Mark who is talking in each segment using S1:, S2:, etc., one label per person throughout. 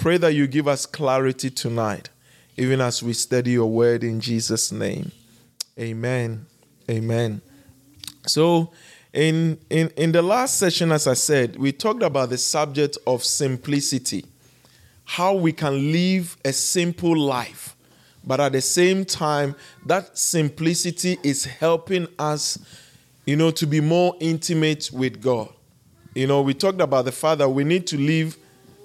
S1: Pray that you give us clarity tonight, even as we study your word in Jesus' name. Amen. Amen. So, in, in, in the last session, as I said, we talked about the subject of simplicity, how we can live a simple life, but at the same time, that simplicity is helping us, you know, to be more intimate with God. You know, we talked about the fact that we need to live,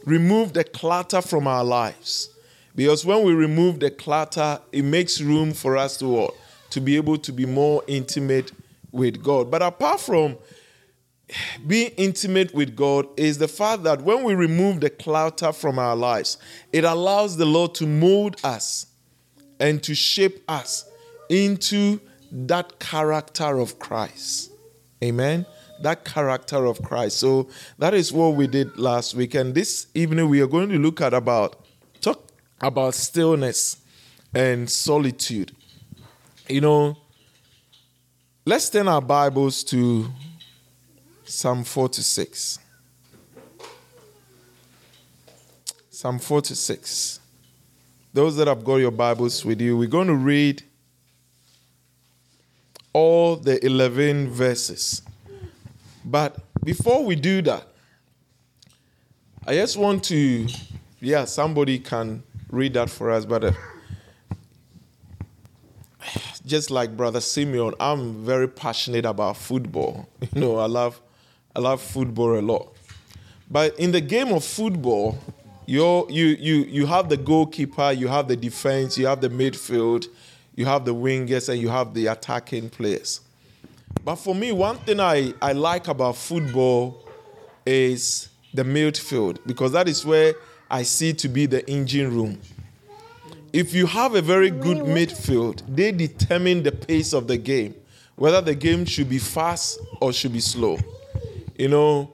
S1: remove the clutter from our lives. Because when we remove the clutter, it makes room for us to To be able to be more intimate with God. But apart from being intimate with God is the fact that when we remove the clutter from our lives, it allows the Lord to mold us and to shape us into that character of Christ. Amen. That character of Christ. So that is what we did last week. And this evening we are going to look at about talk about stillness and solitude. You know, Let's turn our Bibles to Psalm 46. Psalm 46. Those that have got your Bibles with you, we're going to read all the 11 verses. But before we do that, I just want to, yeah, somebody can read that for us, but. Uh, just like Brother Simeon, I'm very passionate about football. You know, I love, I love football a lot. But in the game of football, you you you you have the goalkeeper, you have the defense, you have the midfield, you have the wingers, and you have the attacking players. But for me, one thing I, I like about football is the midfield because that is where I see to be the engine room if you have a very good midfield, they determine the pace of the game, whether the game should be fast or should be slow. You know,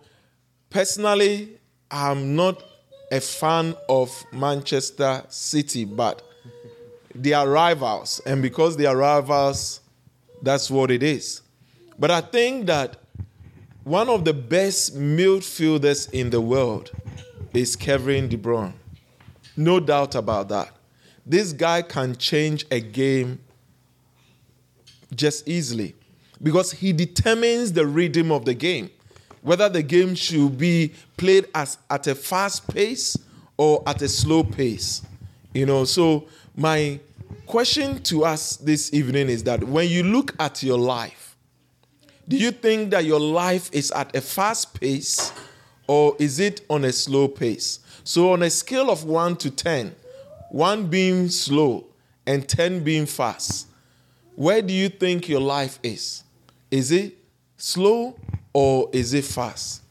S1: personally, I'm not a fan of Manchester City, but they are rivals, and because they are rivals, that's what it is. But I think that one of the best midfielders in the world is Kevin De Bruyne. No doubt about that. This guy can change a game just easily because he determines the rhythm of the game. Whether the game should be played as at a fast pace or at a slow pace. You know, so my question to us this evening is that when you look at your life, do you think that your life is at a fast pace or is it on a slow pace? So, on a scale of 1 to 10, one being slow and 10 being fast, where do you think your life is? Is it slow or is it fast?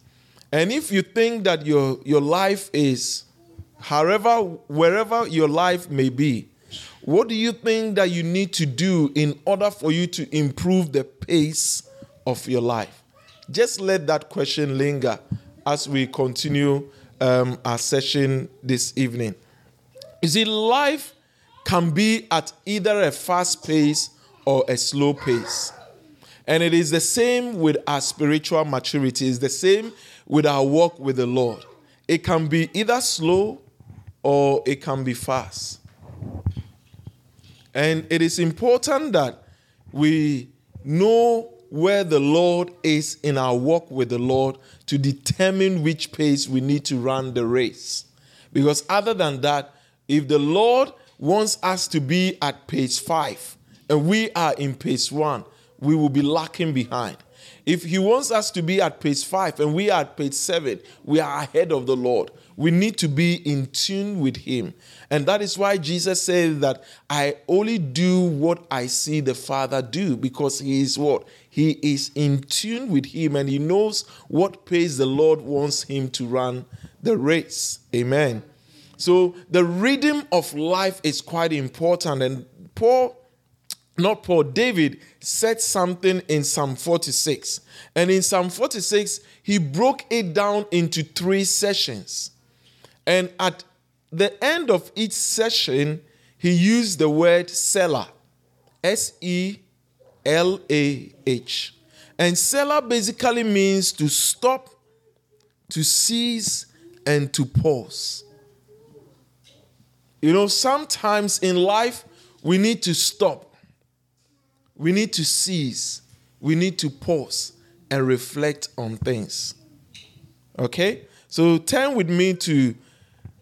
S1: And if you think that your, your life is, however, wherever your life may be, what do you think that you need to do in order for you to improve the pace of your life? Just let that question linger as we continue um, our session this evening. You see, life can be at either a fast pace or a slow pace. And it is the same with our spiritual maturity, it's the same with our walk with the Lord. It can be either slow or it can be fast. And it is important that we know where the Lord is in our walk with the Lord to determine which pace we need to run the race. Because other than that, if the Lord wants us to be at page five and we are in page one, we will be lacking behind. If He wants us to be at page five and we are at page seven, we are ahead of the Lord. We need to be in tune with Him. And that is why Jesus said that I only do what I see the Father do because He is what? He is in tune with Him and He knows what pace the Lord wants Him to run the race. Amen. So the rhythm of life is quite important. And Paul, not Paul, David said something in Psalm 46. And in Psalm 46, he broke it down into three sessions. And at the end of each session, he used the word Selah, S E L A H. And Selah basically means to stop, to cease, and to pause. You know, sometimes in life, we need to stop. We need to cease. We need to pause and reflect on things. Okay? So turn with me to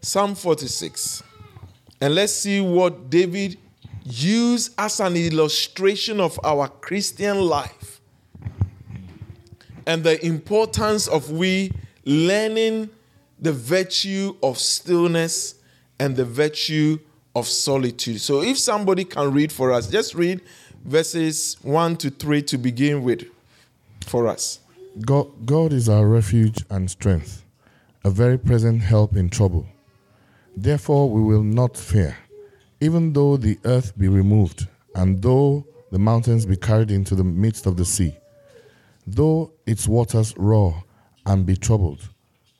S1: Psalm 46. And let's see what David used as an illustration of our Christian life and the importance of we learning the virtue of stillness and the virtue of solitude. So if somebody can read for us, just read verses 1 to 3 to begin with for us.
S2: God, God is our refuge and strength, a very present help in trouble. Therefore, we will not fear, even though the earth be removed, and though the mountains be carried into the midst of the sea, though its waters roar and be troubled,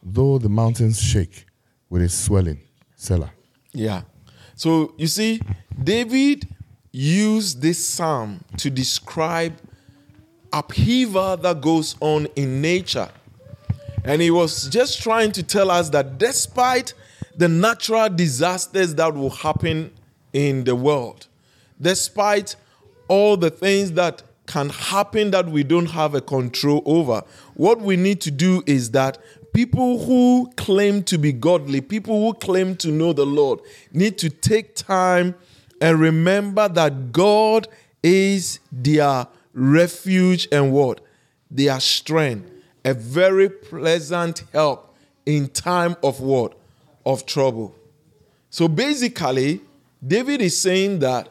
S2: though the mountains shake with its swelling. Selah.
S1: Yeah. So you see, David used this psalm to describe upheaval that goes on in nature. And he was just trying to tell us that despite the natural disasters that will happen in the world, despite all the things that can happen that we don't have a control over, what we need to do is that people who claim to be godly, people who claim to know the Lord, need to take time and remember that God is their refuge and what? Their strength. A very pleasant help in time of what? Of trouble. So basically, David is saying that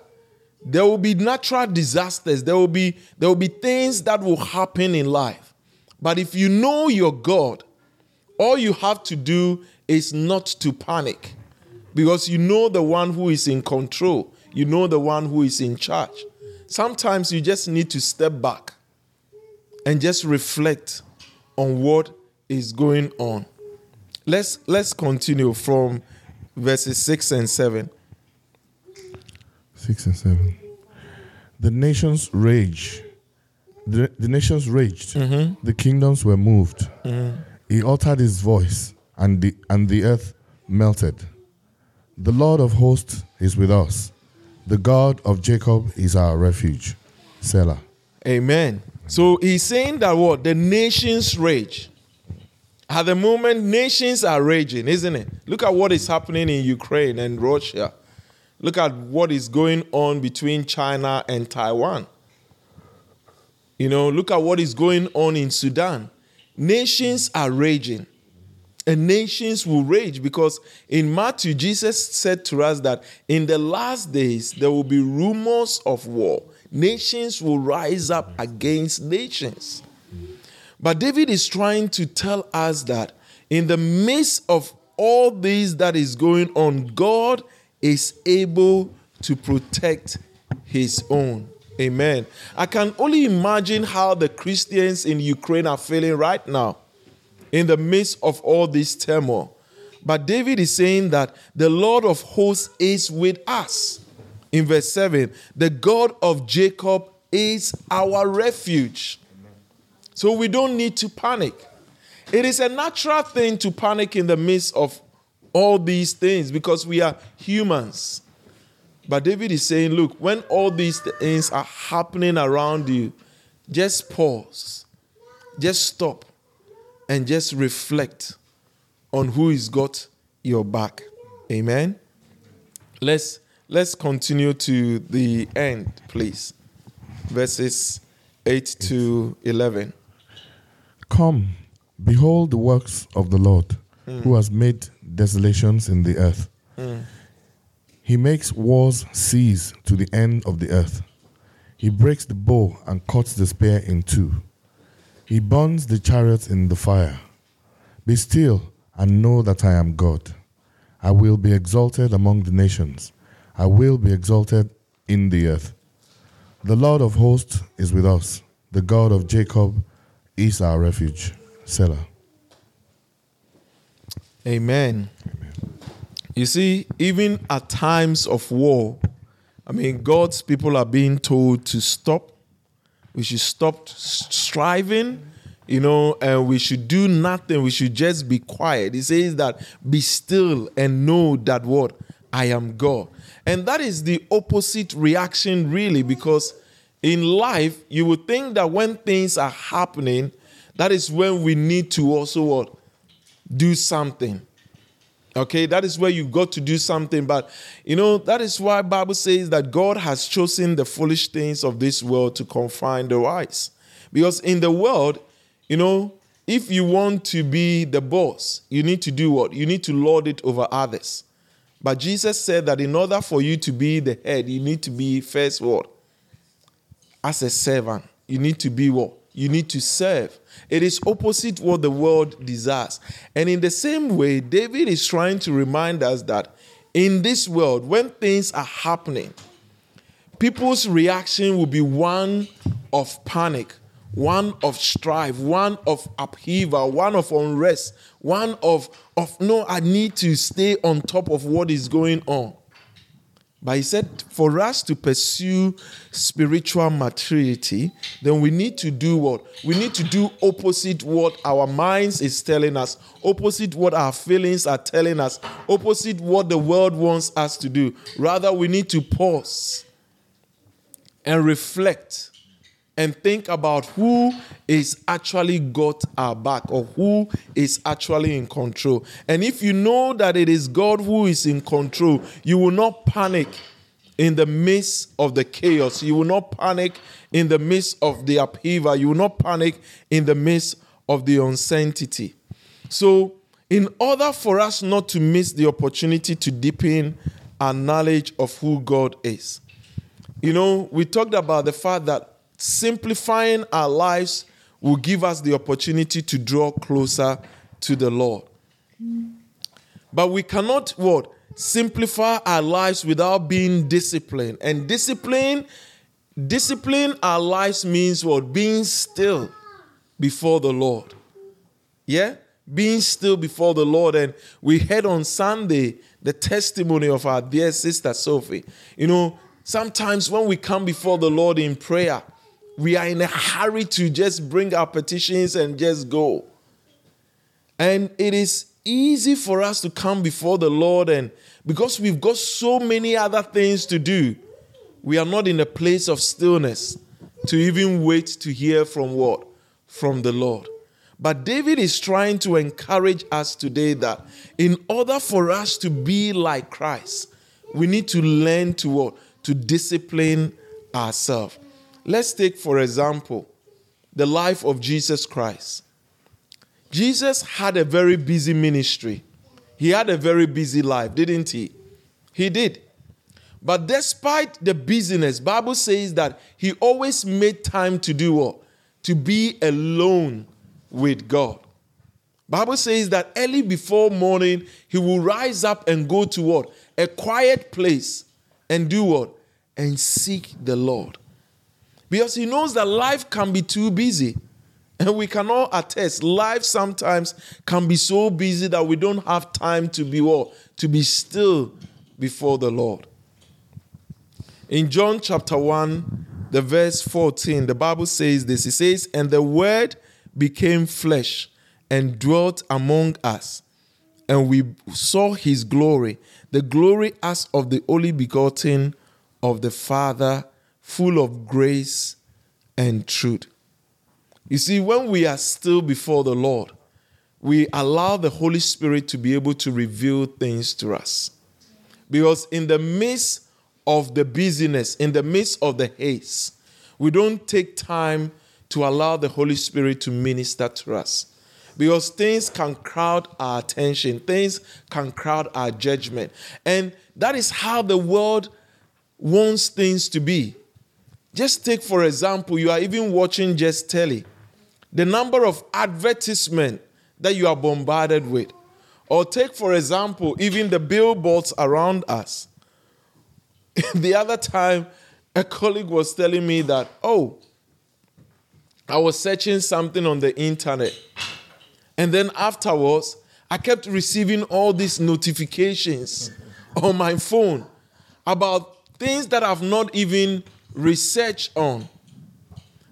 S1: there will be natural disasters, there will be there will be things that will happen in life. But if you know your God, all you have to do is not to panic because you know the one who is in control, you know the one who is in charge. Sometimes you just need to step back and just reflect on what is going on. Let's let's continue from verses 6 and 7.
S2: 6 and 7. The nations rage. The, the nations raged. Mm-hmm. The kingdoms were moved. Mm-hmm. He uttered his voice, and the, and the earth melted. The Lord of hosts is with us. The God of Jacob is our refuge. Selah.
S1: Amen. So he's saying that what? The nations rage. At the moment, nations are raging, isn't it? Look at what is happening in Ukraine and Russia. Look at what is going on between China and Taiwan. You know, look at what is going on in Sudan. Nations are raging. And nations will rage because in Matthew, Jesus said to us that in the last days there will be rumors of war. Nations will rise up against nations. But David is trying to tell us that in the midst of all this that is going on, God is able to protect his own. Amen. I can only imagine how the Christians in Ukraine are feeling right now in the midst of all this turmoil. But David is saying that the Lord of hosts is with us. In verse 7, the God of Jacob is our refuge. So we don't need to panic. It is a natural thing to panic in the midst of all these things because we are humans. But David is saying, look, when all these things are happening around you, just pause, just stop, and just reflect on who has got your back. Amen. Let's let's continue to the end, please. Verses 8 to 11.
S2: Come, behold the works of the Lord, hmm. who has made desolations in the earth. Hmm. He makes wars cease to the end of the earth. He breaks the bow and cuts the spear in two. He burns the chariots in the fire. Be still and know that I am God. I will be exalted among the nations. I will be exalted in the earth. The Lord of hosts is with us. The God of Jacob is our refuge. Selah.
S1: Amen. You see, even at times of war, I mean, God's people are being told to stop. We should stop striving, you know, and we should do nothing. We should just be quiet. He says that be still and know that what? I am God. And that is the opposite reaction, really, because in life, you would think that when things are happening, that is when we need to also? Do something. Okay, that is where you got to do something. But you know, that is why Bible says that God has chosen the foolish things of this world to confine the wise. Because in the world, you know, if you want to be the boss, you need to do what? You need to lord it over others. But Jesus said that in order for you to be the head, you need to be first what? As a servant. You need to be what? You need to serve. It is opposite what the world desires. And in the same way, David is trying to remind us that in this world, when things are happening, people's reaction will be one of panic, one of strife, one of upheaval, one of unrest, one of, of no, I need to stay on top of what is going on. But he said, for us to pursue spiritual maturity, then we need to do what? We need to do opposite what our minds is telling us, opposite what our feelings are telling us, opposite what the world wants us to do. Rather, we need to pause and reflect and think about who is actually got our back or who is actually in control. And if you know that it is God who is in control, you will not panic in the midst of the chaos. You will not panic in the midst of the upheaval. You will not panic in the midst of the uncertainty. So, in order for us not to miss the opportunity to deepen our knowledge of who God is, you know, we talked about the fact that simplifying our lives will give us the opportunity to draw closer to the Lord. But we cannot what? Simplify our lives without being disciplined. And discipline discipline our lives means what? Being still before the Lord. Yeah? Being still before the Lord. And we had on Sunday the testimony of our dear sister Sophie. You know, sometimes when we come before the Lord in prayer, we are in a hurry to just bring our petitions and just go. And it is easy for us to come before the Lord, and because we've got so many other things to do, we are not in a place of stillness to even wait to hear from what? From the Lord. But David is trying to encourage us today that in order for us to be like Christ, we need to learn to what? To discipline ourselves. Let's take, for example, the life of Jesus Christ. Jesus had a very busy ministry. He had a very busy life, didn't he? He did. But despite the busyness, Bible says that he always made time to do what? To be alone with God. Bible says that early before morning, he will rise up and go to what? A quiet place and do what? And seek the Lord. Because he knows that life can be too busy. And we can all attest, life sometimes can be so busy that we don't have time to be what? To be still before the Lord. In John chapter 1, the verse 14, the Bible says this. It says, And the word became flesh and dwelt among us, and we saw his glory, the glory as of the only begotten of the Father full of grace and truth. You see, when we are still before the Lord, we allow the Holy Spirit to be able to reveal things to us. Because in the midst of the busyness, in the midst of the haste, we don't take time to allow the Holy Spirit to minister to us. Because things can crowd our attention, things can crowd our judgment. And that is how the world wants things to be. Just take, for example, you are even watching just telly. The number of advertisement that you are bombarded with. Or take, for example, even the billboards around us. the other time, a colleague was telling me that, oh, I was searching something on the internet. And then afterwards, I kept receiving all these notifications on my phone about things that I've not even research on.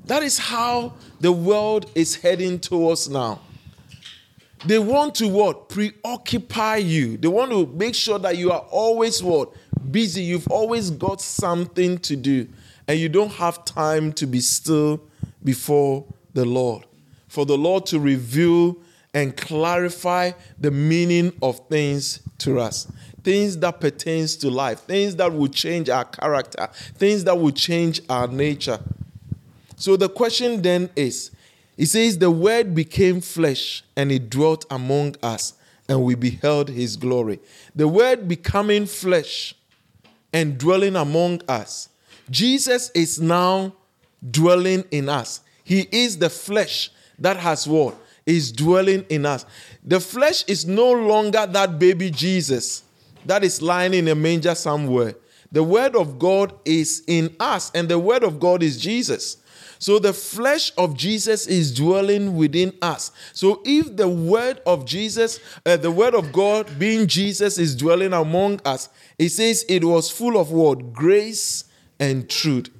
S1: That is how the world is heading towards now. They want to what? Preoccupy you. They want to make sure that you are always what? Busy. You've always got something to do. And you don't have time to be still before the Lord. For the Lord to reveal and clarify the meaning of things to us. Things that pertains to life, things that will change our character, things that will change our nature. So the question then is, he says, The word became flesh and it dwelt among us, and we beheld his glory. The word becoming flesh and dwelling among us. Jesus is now dwelling in us. He is the flesh that has what? Is dwelling in us. The flesh is no longer that baby Jesus that is lying in a manger somewhere. The word of God is in us, and the word of God is Jesus. So the flesh of Jesus is dwelling within us. So if the word of Jesus, uh, the word of God being Jesus is dwelling among us, it says it was full of what? Grace and truth.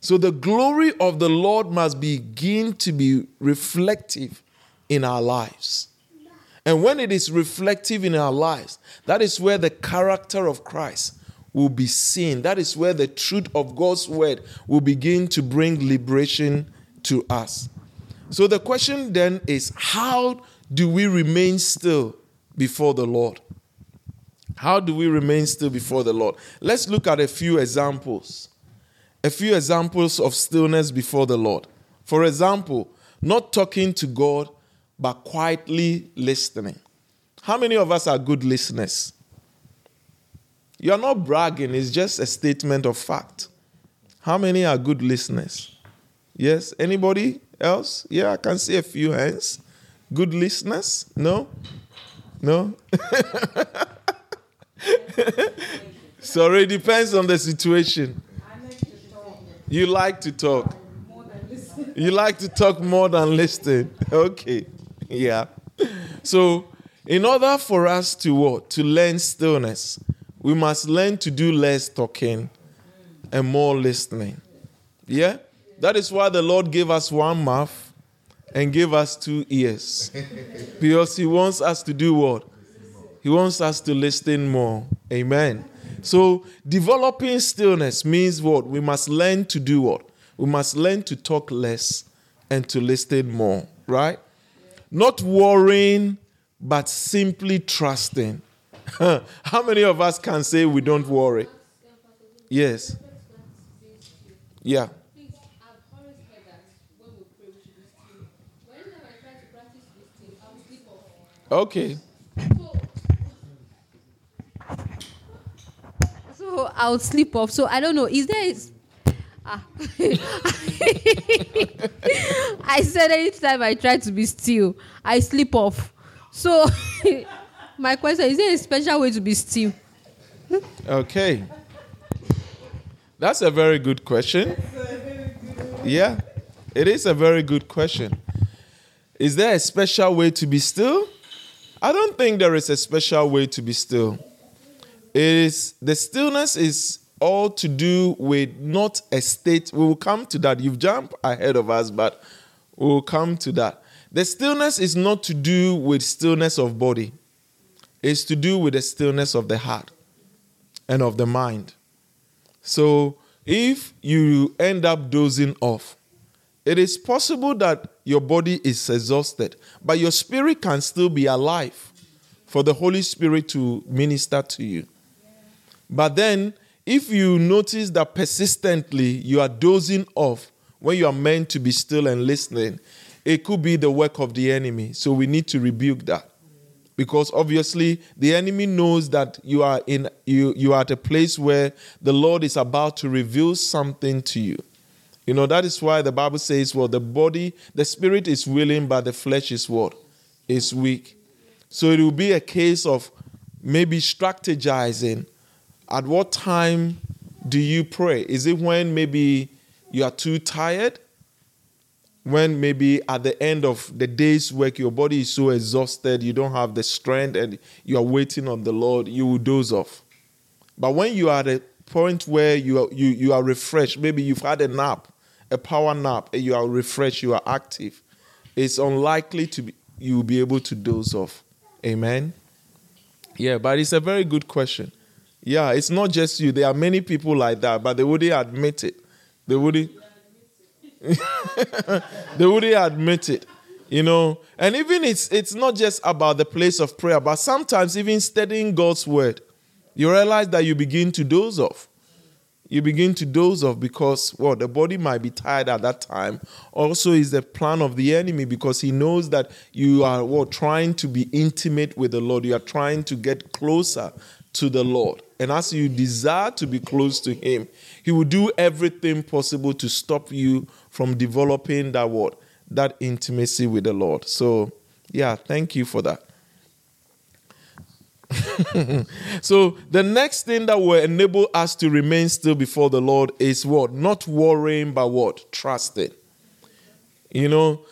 S1: So the glory of the Lord must begin to be reflective in our lives. And when it is reflective in our lives, that is where the character of Christ will be seen. That is where the truth of God's word will begin to bring liberation to us. So the question then is how do we remain still before the Lord? How do we remain still before the Lord? Let's look at a few examples. A few examples of stillness before the Lord. For example, not talking to God, but quietly listening. How many of us are good listeners? You're not bragging, it's just a statement of fact. How many are good listeners? Yes? Anybody else? Yeah, I can see a few hands. Good listeners? No? No? Sorry, it depends on the situation. You like to talk. You like to talk more than listen. Okay. Yeah. So, in order for us to what? To learn stillness, we must learn to do less talking and more listening. Yeah? That is why the Lord gave us one mouth and gave us two ears. because He wants us to do what? He wants us to listen more. Amen. So, developing stillness means what? We must learn to do what? We must learn to talk less and to listen more, right? Not worrying, but simply trusting. How many of us can say we don't worry? Yes. Yeah. Okay.
S3: So I'll sleep off. So I don't know. Is there? Ah. I said anytime I try to be still, I sleep off. So my question is: there a special way to be still?
S1: Okay. That's a very good question. Yeah, it is a very good question. Is there a special way to be still? I don't think there is a special way to be still. It is the stillness is all to do with not a state. We will come to that. You've jumped ahead of us, but we will come to that. The stillness is not to do with stillness of body. It's to do with the stillness of the heart and of the mind. So if you end up dozing off, it is possible that your body is exhausted, but your spirit can still be alive for the Holy Spirit to minister to you. But then, if you notice that persistently you are dozing off when you are meant to be still and listening, it could be the work of the enemy. So we need to rebuke that. Because obviously the enemy knows that you are in you you are at a place where the Lord is about to reveal something to you. You know, that is why the Bible says, well, the body, the spirit is willing, but the flesh is what? Is weak. So it will be a case of maybe strategizing. At what time do you pray? Is it when maybe you are too tired? When maybe at the end of the day's work, your body is so exhausted, you don't have the strength, and you are waiting on the Lord, you will doze off. But when you are at a point where you are, you, you are refreshed, maybe you've had a nap, a power nap, and you are refreshed, you are active, it's unlikely to be you will be able to doze off. Amen. Yeah, but it's a very good question. Yeah, it's not just you. There are many people like that, but they wouldn't admit it. They wouldn't. they wouldn't admit it. You know, and even it's it's not just about the place of prayer, but sometimes even studying God's word, you realize that you begin to doze off. You begin to doze off because well, the body might be tired at that time. Also, is the plan of the enemy because he knows that you are well, trying to be intimate with the Lord. You are trying to get closer to the Lord. And as you desire to be close to Him, He will do everything possible to stop you from developing that word, that intimacy with the Lord. So, yeah, thank you for that. so the next thing that will enable us to remain still before the Lord is what? Not worrying, but what? Trusting. You know,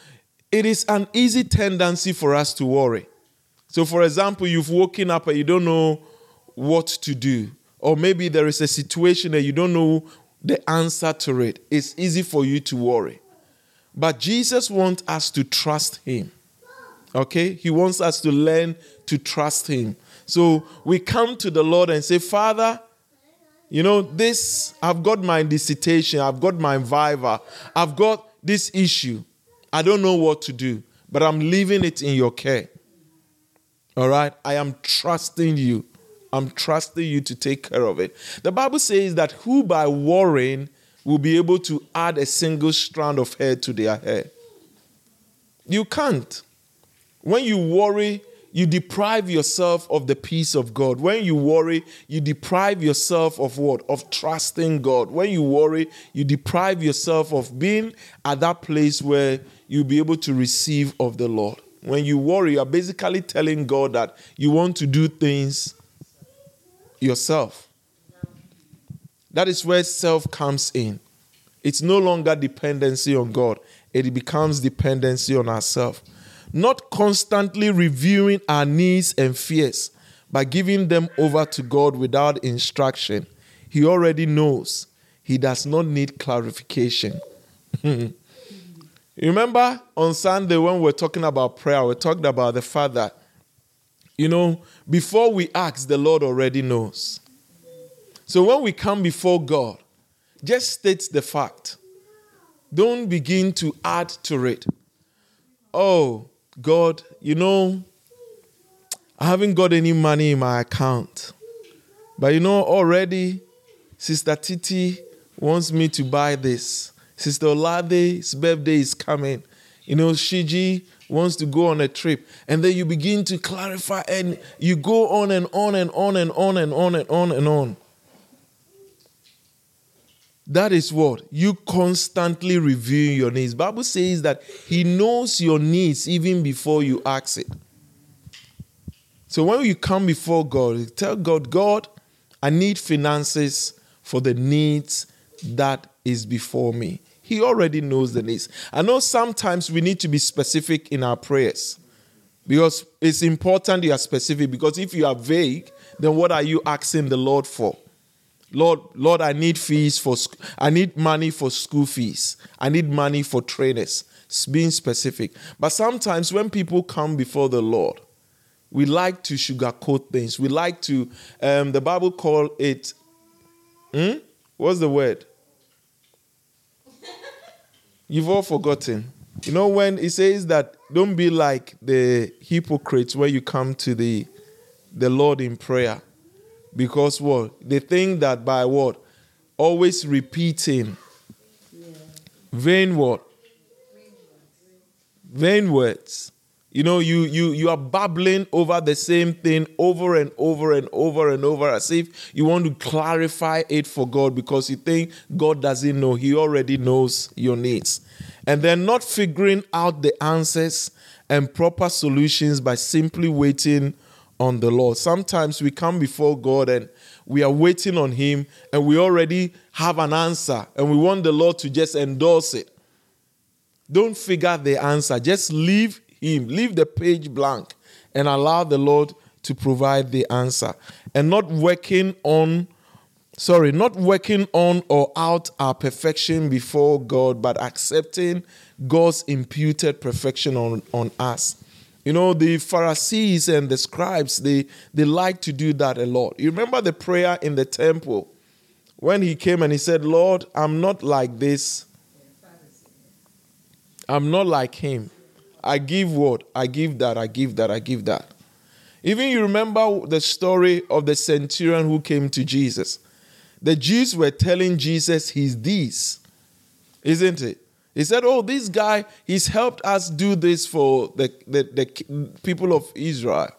S1: it is an easy tendency for us to worry. So, for example, you've woken up and you don't know what to do, or maybe there is a situation that you don't know the answer to it. It's easy for you to worry. But Jesus wants us to trust Him. Okay? He wants us to learn to trust Him. So we come to the Lord and say, Father, you know, this, I've got my dissertation, I've got my viva, I've got this issue. I don't know what to do, but I'm leaving it in your care. All right? I am trusting you. I'm trusting you to take care of it. The Bible says that who by worrying will be able to add a single strand of hair to their hair. You can't. When you worry, you deprive yourself of the peace of God. When you worry, you deprive yourself of what? Of trusting God. When you worry, you deprive yourself of being at that place where you'll be able to receive of the Lord. When you worry, you're basically telling God that you want to do things yourself. That is where self comes in. It's no longer dependency on God, it becomes dependency on ourselves not constantly reviewing our needs and fears by giving them over to God without instruction. He already knows. He does not need clarification. Remember on Sunday when we are talking about prayer, we talked about the fact that, you know, before we ask, the Lord already knows. So when we come before God, just state the fact. Don't begin to add to it. Oh, God, you know, I haven't got any money in my account. But you know, already, Sister Titi wants me to buy this. Sister Olade's birthday is coming. You know, Shiji wants to go on a trip. And then you begin to clarify and you go on and on and on and on and on and on and on. That is what you constantly review your needs. Bible says that He knows your needs even before you ask it. So when you come before God, tell God, God, I need finances for the needs that is before me. He already knows the needs. I know sometimes we need to be specific in our prayers because it's important you are specific. Because if you are vague, then what are you asking the Lord for? Lord, Lord, I need fees for I need money for school fees. I need money for trainers. It's being specific. But sometimes when people come before the Lord, we like to sugarcoat things. We like to um, the Bible call it hmm? what's the word? You've all forgotten. You know when it says that don't be like the hypocrites when you come to the the Lord in prayer because what? They think that by what? Always repeating. Vain what? Vain words. You know, you you you are babbling over the same thing over and over and over and over as if you want to clarify it for God because you think God doesn't know. He already knows your needs. And then not figuring out the answers and proper solutions by simply waiting on the Lord. Sometimes we come before God and we are waiting on Him and we already have an answer and we want the Lord to just endorse it. Don't figure the answer, just leave Him, leave the page blank and allow the Lord to provide the answer and not working on sorry not working on or out our perfection before god but accepting god's imputed perfection on, on us You know, the Pharisees and the scribes, they, they like to do that a lot. You remember the prayer in the temple when he came and he said, Lord, I'm not like this. I'm not like him. I give what? I give that, I give that, I give that. Even you remember the story of the centurion who came to Jesus. The Jews were telling Jesus he's this, isn't it? He said, Oh, this guy, he's helped us do this for the, the, the people of Israel.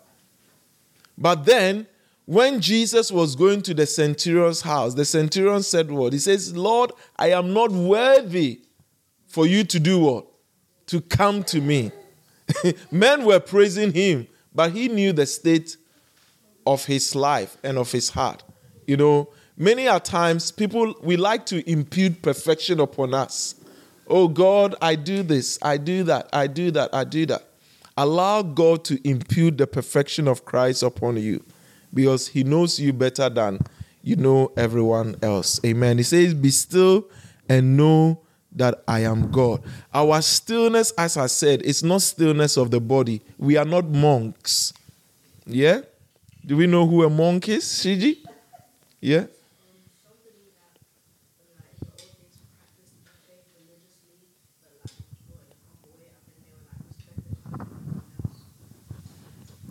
S1: But then, when Jesus was going to the centurion's house, the centurion said, What? He says, Lord, I am not worthy for you to do what? To come to me. Men were praising him, but he knew the state of his life and of his heart. You know, many a times people we like to impute perfection upon us. Oh God, I do this, I do that, I do that, I do that. Allow God to impute the perfection of Christ upon you because he knows you better than you know everyone else. Amen. He says, Be still and know that I am God. Our stillness, as I said, is not stillness of the body. We are not monks. Yeah? Do we know who a monk is, Shiji? Yeah?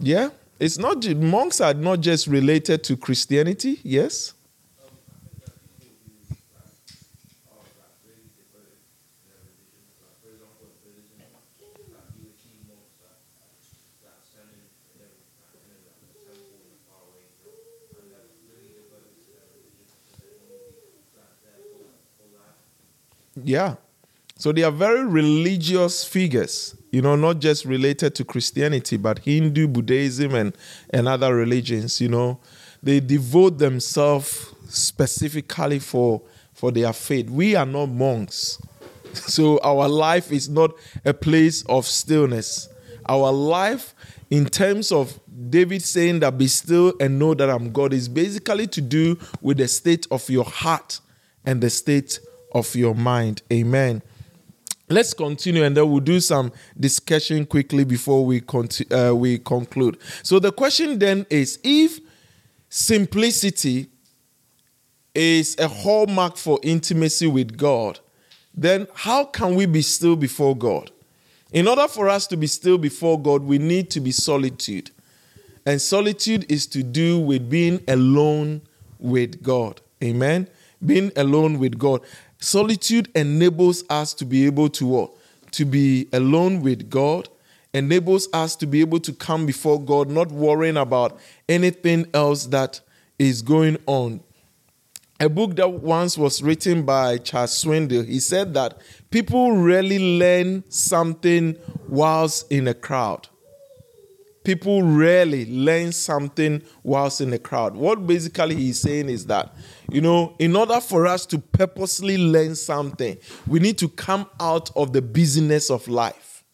S1: Yeah? It's not monks are not just related to Christianity, yes? Yeah. So they are very religious figures, you know, not just related to Christianity, but Hindu, Buddhism, and, and other religions, you know. They devote themselves specifically for, for their faith. We are not monks. So our life is not a place of stillness. Our life, in terms of David saying that be still and know that I'm God, is basically to do with the state of your heart and the state of your mind. Amen. Let's continue and then we'll do some discussion quickly before we, conti- uh, we conclude. So, the question then is if simplicity is a hallmark for intimacy with God, then how can we be still before God? In order for us to be still before God, we need to be solitude. And solitude is to do with being alone with God. Amen. Being alone with God. Solitude enables us to be able to what? To be alone with God, enables us to be able to come before God, not worrying about anything else that is going on. A book that once was written by Charles Swindoll, he said that people rarely learn something whilst in a crowd people rarely learn something whilst in a crowd. What basically he's saying is that, you know, in order for us to purposely learn something, we need to come out of the busyness of life.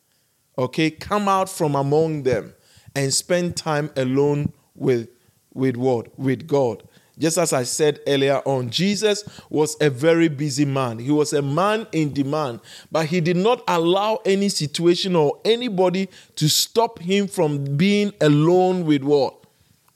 S1: Okay? Come out from among them and spend time alone with with what? With God. Just as I said earlier on, Jesus was a very busy man. He was a man in demand, but he did not allow any situation or anybody to stop him from being alone with what?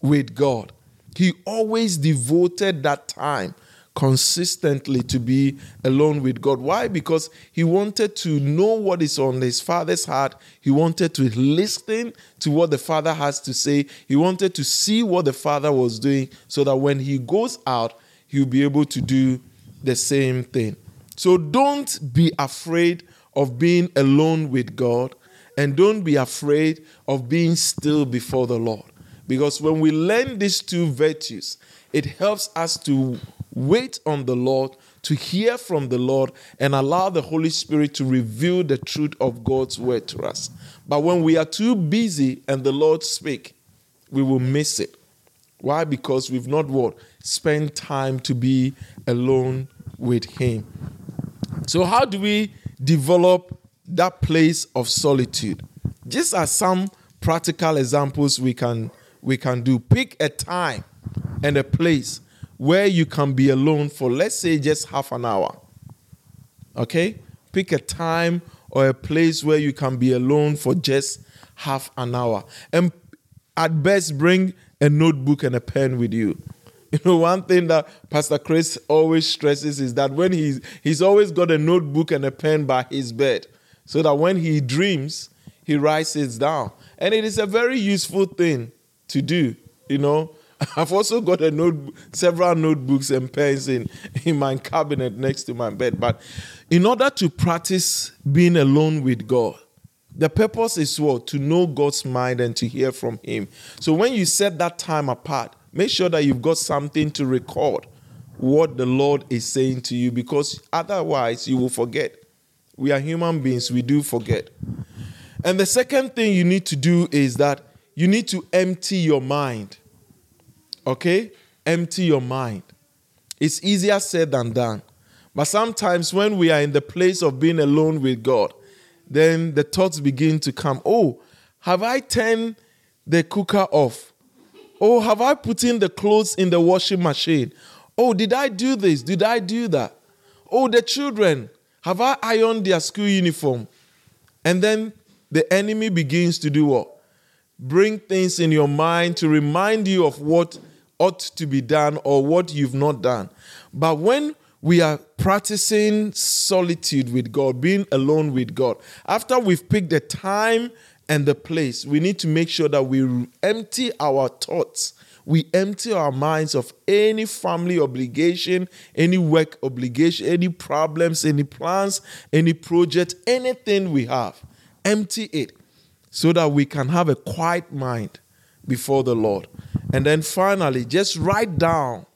S1: With God. He always devoted that time consistently to be alone with God. Why? Because he wanted to know what is on his father's heart. He wanted to listen to what the father has to say. He wanted to see what the father was doing so that when he goes out, he'll be able to do the same thing. So don't be afraid of being alone with God and don't be afraid of being still before the Lord. Because when we learn these two virtues, it helps us to wait on the Lord, to hear from the Lord, and allow the Holy Spirit to reveal the truth of God's word to us. But when we are too busy and the Lord speak, we will miss it. Why? Because we've not what? Spent time to be alone with Him. So, how do we develop that place of solitude? Just as some practical examples we can we can do. Pick a time and a place where you can be alone for, let's say, just half an hour. Okay? Pick a time or a place where you can be alone for just half an hour. And at best, bring a notebook and a pen with you. You know, one thing that Pastor Chris always stresses is that when he's he's always got a notebook and a pen by his bed, so that when he dreams, he writes it down. And it is a very useful thing to do, you know. I've also got a note, several notebooks and pens in, in my cabinet next to my bed. But in order to practice being alone with God, the purpose is what? To know God's mind and to hear from Him. So when you set that time apart, make sure that you've got something to record what the Lord is saying to you because otherwise you will forget. We are human beings, we do forget. And the second thing you need to do is that you need to empty your mind. Okay? Empty your mind. It's easier said than done. But sometimes when we are in the place of being alone with God, then the thoughts begin to come. Oh, have I turned the cooker off? Oh, have I put in the clothes in the washing machine? Oh, did I do this? Did I do that? Oh, the children, have I ironed their school uniform? And then the enemy begins to do what? Bring things in your mind to remind you of what ought to be done or what you've not done. But when we are practicing solitude with God, being alone with God, after we've picked the time and the place, we need to make sure that we empty our thoughts. We empty our minds of any family obligation, any work obligation, any problems, any plans, any project, anything we have. Empty it so that we can have a quiet mind before the Lord. And then finally, just write down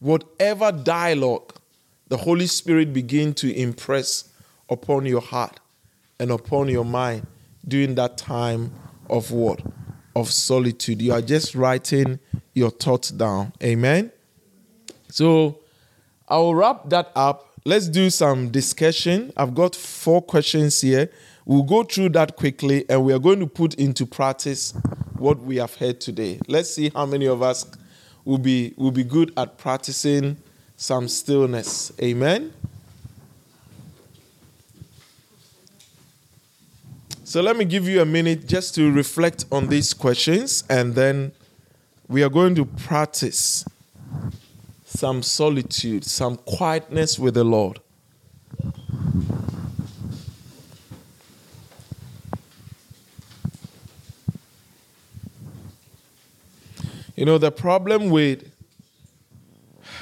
S1: whatever dialogue the Holy Spirit begin to impress upon your heart and upon your mind during that time of what? Of solitude. You are just writing your thoughts down. Amen. So I will wrap that up. Let's do some discussion. I've got four questions here. We'll go through that quickly and we are going to put into practice what we have heard today. Let's see how many of us will be will be good at practicing some stillness. Amen. So let me give you a minute just to reflect on these questions and then we are going to practice some solitude, some quietness with the Lord. Know, the problem with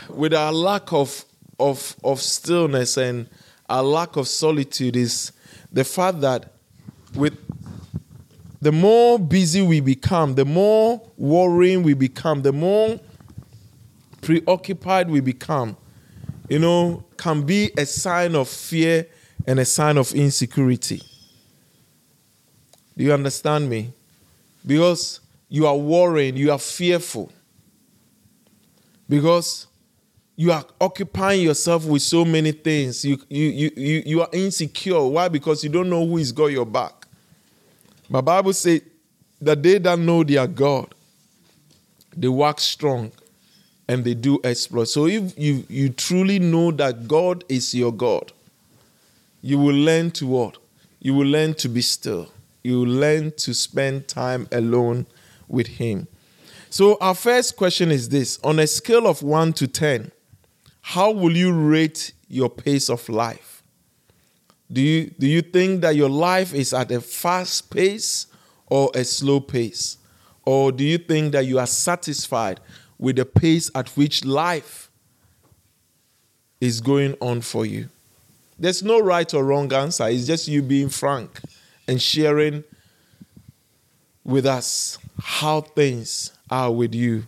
S1: with our lack of of of stillness and our lack of solitude is the fact that with the more busy we become, the more worrying we become, the more preoccupied we become, you know, can be a sign of fear and a sign of insecurity. Do you understand me? Because you are worrying, you are fearful. Because you are occupying yourself with so many things. You, you, you, you, are insecure. Why? Because you don't know who is got your back. My Bible says that they that know their God, they work strong and they do exploit. So if you, you truly know that God is your God, you will learn to what? You will learn to be still. You will learn to spend time alone with Him. So, our first question is this On a scale of 1 to 10, how will you rate your pace of life? Do you, do you think that your life is at a fast pace or a slow pace? Or do you think that you are satisfied with the pace at which life is going on for you? There's no right or wrong answer. It's just you being frank and sharing with us how things are with you.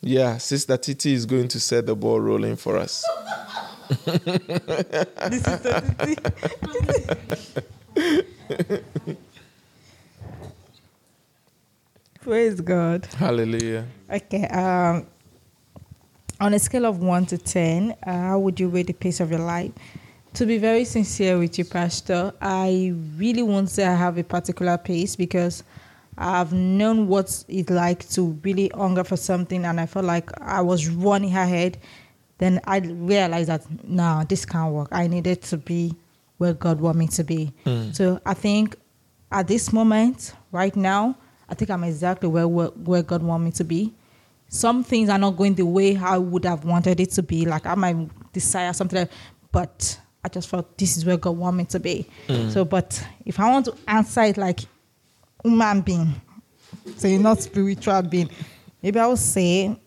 S1: Yeah, Sister Titi is going to set the ball rolling for us.
S3: this is Praise God.
S1: Hallelujah.
S3: Okay. Um, on a scale of one to ten, uh, how would you rate the pace of your life? To be very sincere with you, Pastor, I really won't say I have a particular pace because I've known what it's like to really hunger for something, and I felt like I was running ahead. Then I realized that no, this can't work. I needed to be where God want me to be. Hmm. So I think at this moment, right now, I think I'm exactly where, where where God want me to be. Some things are not going the way I would have wanted it to be. Like I might desire something, like- but I just felt this is where God want me to be. Hmm. So, but if I want to answer it like human being, so you're not spiritual being, maybe I would say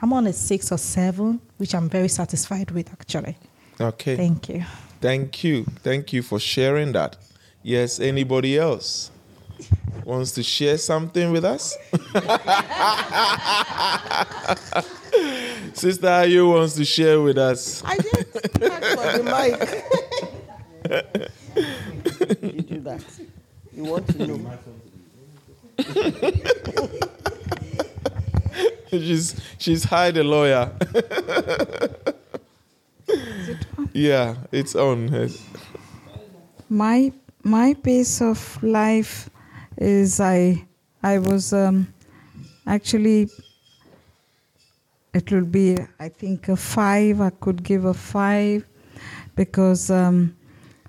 S3: I'm on a six or seven, which I'm very satisfied with actually.
S1: Okay.
S3: Thank you.
S1: Thank you. Thank you for sharing that. Yes, anybody else wants to share something with us? Sister Ayu wants to share with us.
S4: I didn't ask for the mic. you do that. You want to know.
S1: she's she's Hi the lawyer. yeah, it's on.
S5: my my pace of life is I I was um, actually it will be I think a five I could give a five because um,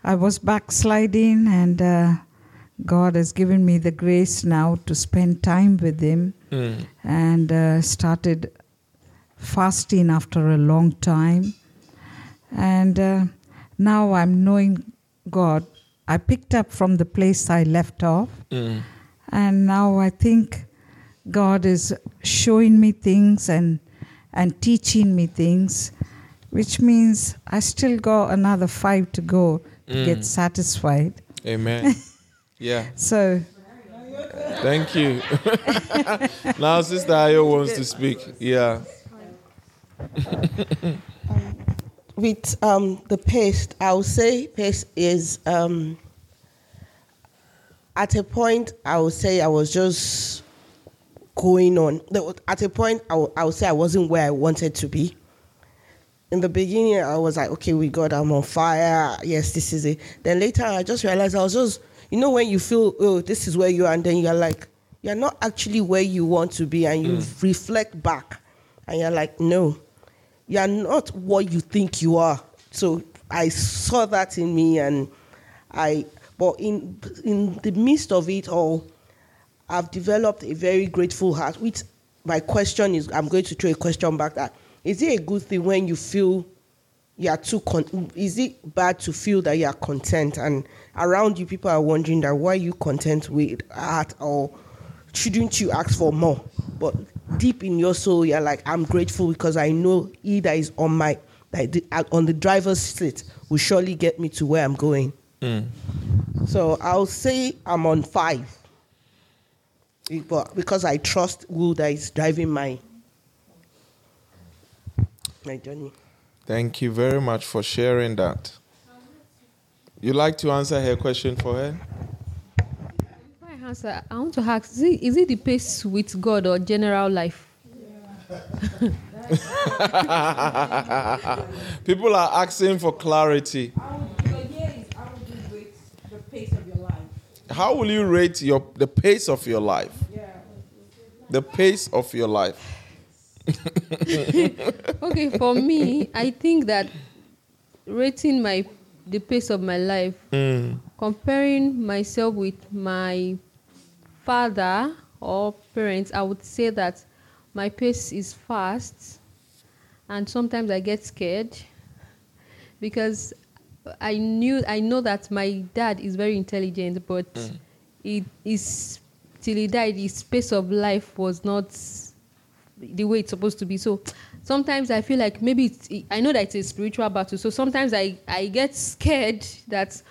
S5: I was backsliding and uh, God has given me the grace now to spend time with Him
S1: Mm.
S5: and uh, started fasting after a long time. And uh, now I'm knowing God. I picked up from the place I left off,
S1: Mm.
S5: and now I think God is showing me things and and teaching me things, which means I still got another five to go to
S1: Mm.
S5: get satisfied.
S1: Amen. Yeah.
S5: So
S1: Thank you. now Sister Ayo wants to speak. Yeah.
S4: With um, the paste, I would say paste is um, at a point. I would say I was just going on. At a point, I would- I would say I wasn't where I wanted to be. In the beginning, I was like, okay, we got, I'm on fire. Yes, this is it. Then later, I just realized I was just, you know, when you feel, oh, this is where you are, and then you're like, you're not actually where you want to be, and you mm. reflect back, and you're like, no, you're not what you think you are. So I saw that in me, and I, but in in the midst of it all, I've developed a very grateful heart. Which my question is, I'm going to throw a question back. That is it a good thing when you feel you are too? Con- is it bad to feel that you are content and around you people are wondering that why you content with art or shouldn't you ask for more? But deep in your soul, you're like, I'm grateful because I know He that is on my like the, on the driver's seat will surely get me to where I'm going. Mm. So I'll say I'm on five. But because I trust who that is driving my my journey.
S1: Thank you very much for sharing that. You like to answer her question for her?
S6: Before I answer, I want to ask: is it, is it the pace with God or general life?
S1: People are asking for clarity. How will you rate your the pace of your life? The pace of your life.
S6: Okay, for me, I think that rating my the pace of my life,
S1: Mm.
S6: comparing myself with my father or parents, I would say that my pace is fast, and sometimes I get scared because I knew I know that my dad is very intelligent, but it is till he died, his pace of life was not the way it's supposed to be. So sometimes I feel like maybe I know that it's a spiritual battle. So sometimes I, I get scared that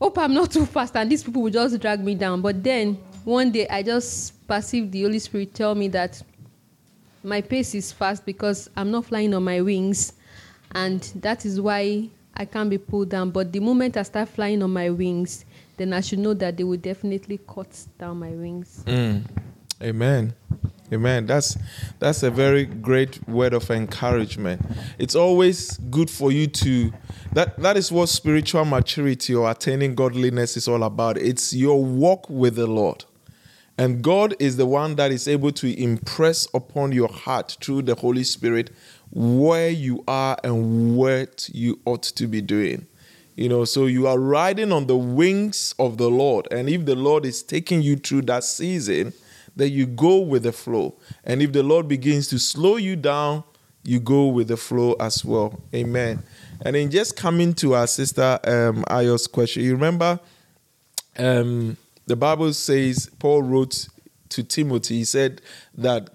S6: hope I'm not too fast and these people will just drag me down. But then one day I just perceived the Holy Spirit tell me that my pace is fast because I'm not flying on my wings, and that is why I can't be pulled down. But the moment I start flying on my wings, then I should know that they will definitely cut down my wings.
S1: Mm. Amen. Amen. That's that's a very great word of encouragement. It's always good for you to that that is what spiritual maturity or attaining godliness is all about. It's your walk with the Lord. And God is the one that is able to impress upon your heart through the Holy Spirit where you are and what you ought to be doing. You know, so you are riding on the wings of the Lord. And if the Lord is taking you through that season, then you go with the flow. And if the Lord begins to slow you down, you go with the flow as well. Amen. And then just coming to our sister um, Ayo's question, you remember um, the Bible says, Paul wrote to Timothy, he said that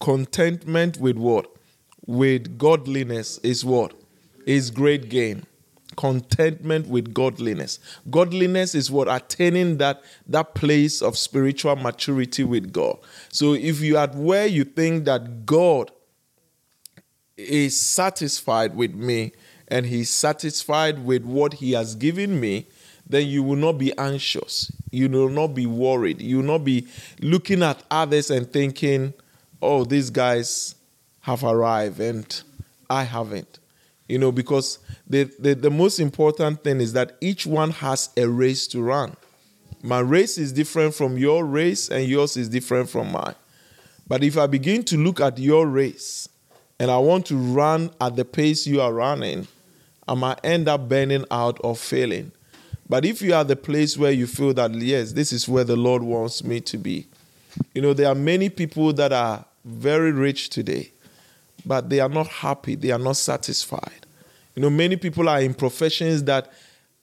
S1: contentment with what? With godliness is what? Is great gain contentment with godliness. Godliness is what attaining that that place of spiritual maturity with God. So if you are where you think that God is satisfied with me and he's satisfied with what he has given me, then you will not be anxious. You will not be worried. You will not be looking at others and thinking, oh, these guys have arrived and I haven't. You know, because the, the, the most important thing is that each one has a race to run. My race is different from your race, and yours is different from mine. But if I begin to look at your race and I want to run at the pace you are running, I might end up burning out or failing. But if you are the place where you feel that, yes, this is where the Lord wants me to be, you know, there are many people that are very rich today, but they are not happy, they are not satisfied. You know, many people are in professions that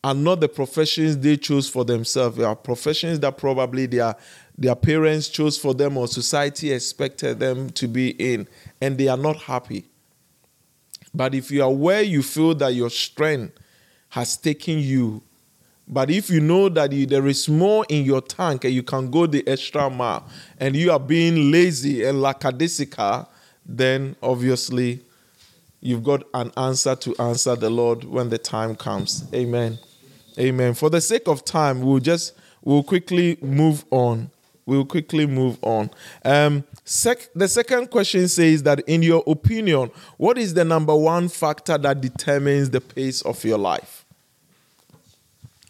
S1: are not the professions they chose for themselves. They are professions that probably their their parents chose for them or society expected them to be in, and they are not happy. But if you are where you feel that your strength has taken you, but if you know that you, there is more in your tank and you can go the extra mile, and you are being lazy and lackadaisical, then obviously you've got an answer to answer the Lord when the time comes. Amen. Amen. For the sake of time, we'll just we'll quickly move on. We'll quickly move on. Um, sec- the second question says that, in your opinion, what is the number one factor that determines the pace of your life?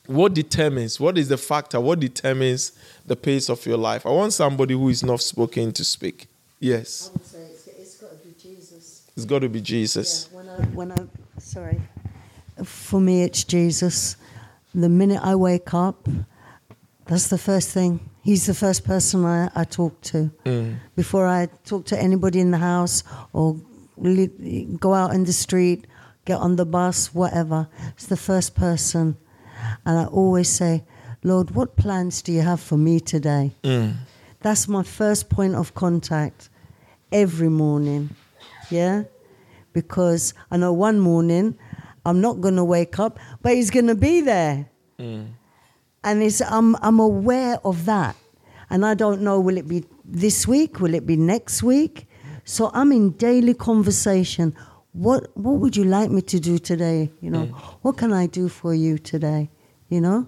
S1: What determines? What is the factor? What determines the pace of your life? I want somebody who is not spoken to speak. Yes.
S7: I would say it's, it's got to be Jesus.
S1: It's got to be Jesus.
S7: Yeah, when I, when I, sorry. For me, it's Jesus. The minute I wake up, that's the first thing. He's the first person I, I talk to.
S1: Mm.
S7: Before I talk to anybody in the house or li- go out in the street, get on the bus, whatever. It's the first person. And I always say, Lord, what plans do you have for me today?
S1: Mm.
S7: That's my first point of contact every morning. Yeah? Because I know one morning I'm not going to wake up, but He's going to be there. Mm. And it's, I'm, I'm aware of that. And I don't know, will it be this week? Will it be next week? So I'm in daily conversation. What, what would you like me to do today? You know, mm. what can I do for you today? You know?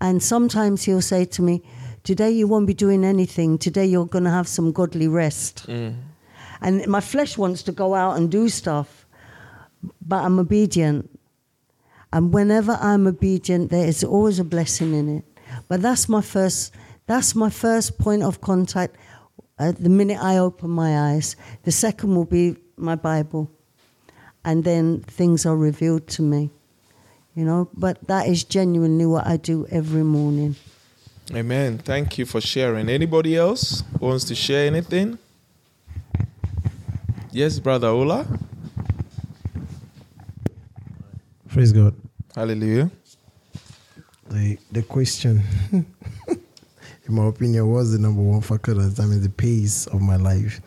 S7: And sometimes he'll say to me, Today you won't be doing anything. Today you're going to have some godly rest. Mm. And my flesh wants to go out and do stuff, but I'm obedient. And whenever I'm obedient, there is always a blessing in it. But that's my first. That's my first point of contact. Uh, the minute I open my eyes, the second will be my Bible, and then things are revealed to me. You know, but that is genuinely what I do every morning.
S1: Amen. Thank you for sharing. Anybody else wants to share anything? Yes, Brother Ola.
S8: Praise God.
S1: Hallelujah.
S8: The the question, in my opinion, was the number one factor that determines the pace of my life.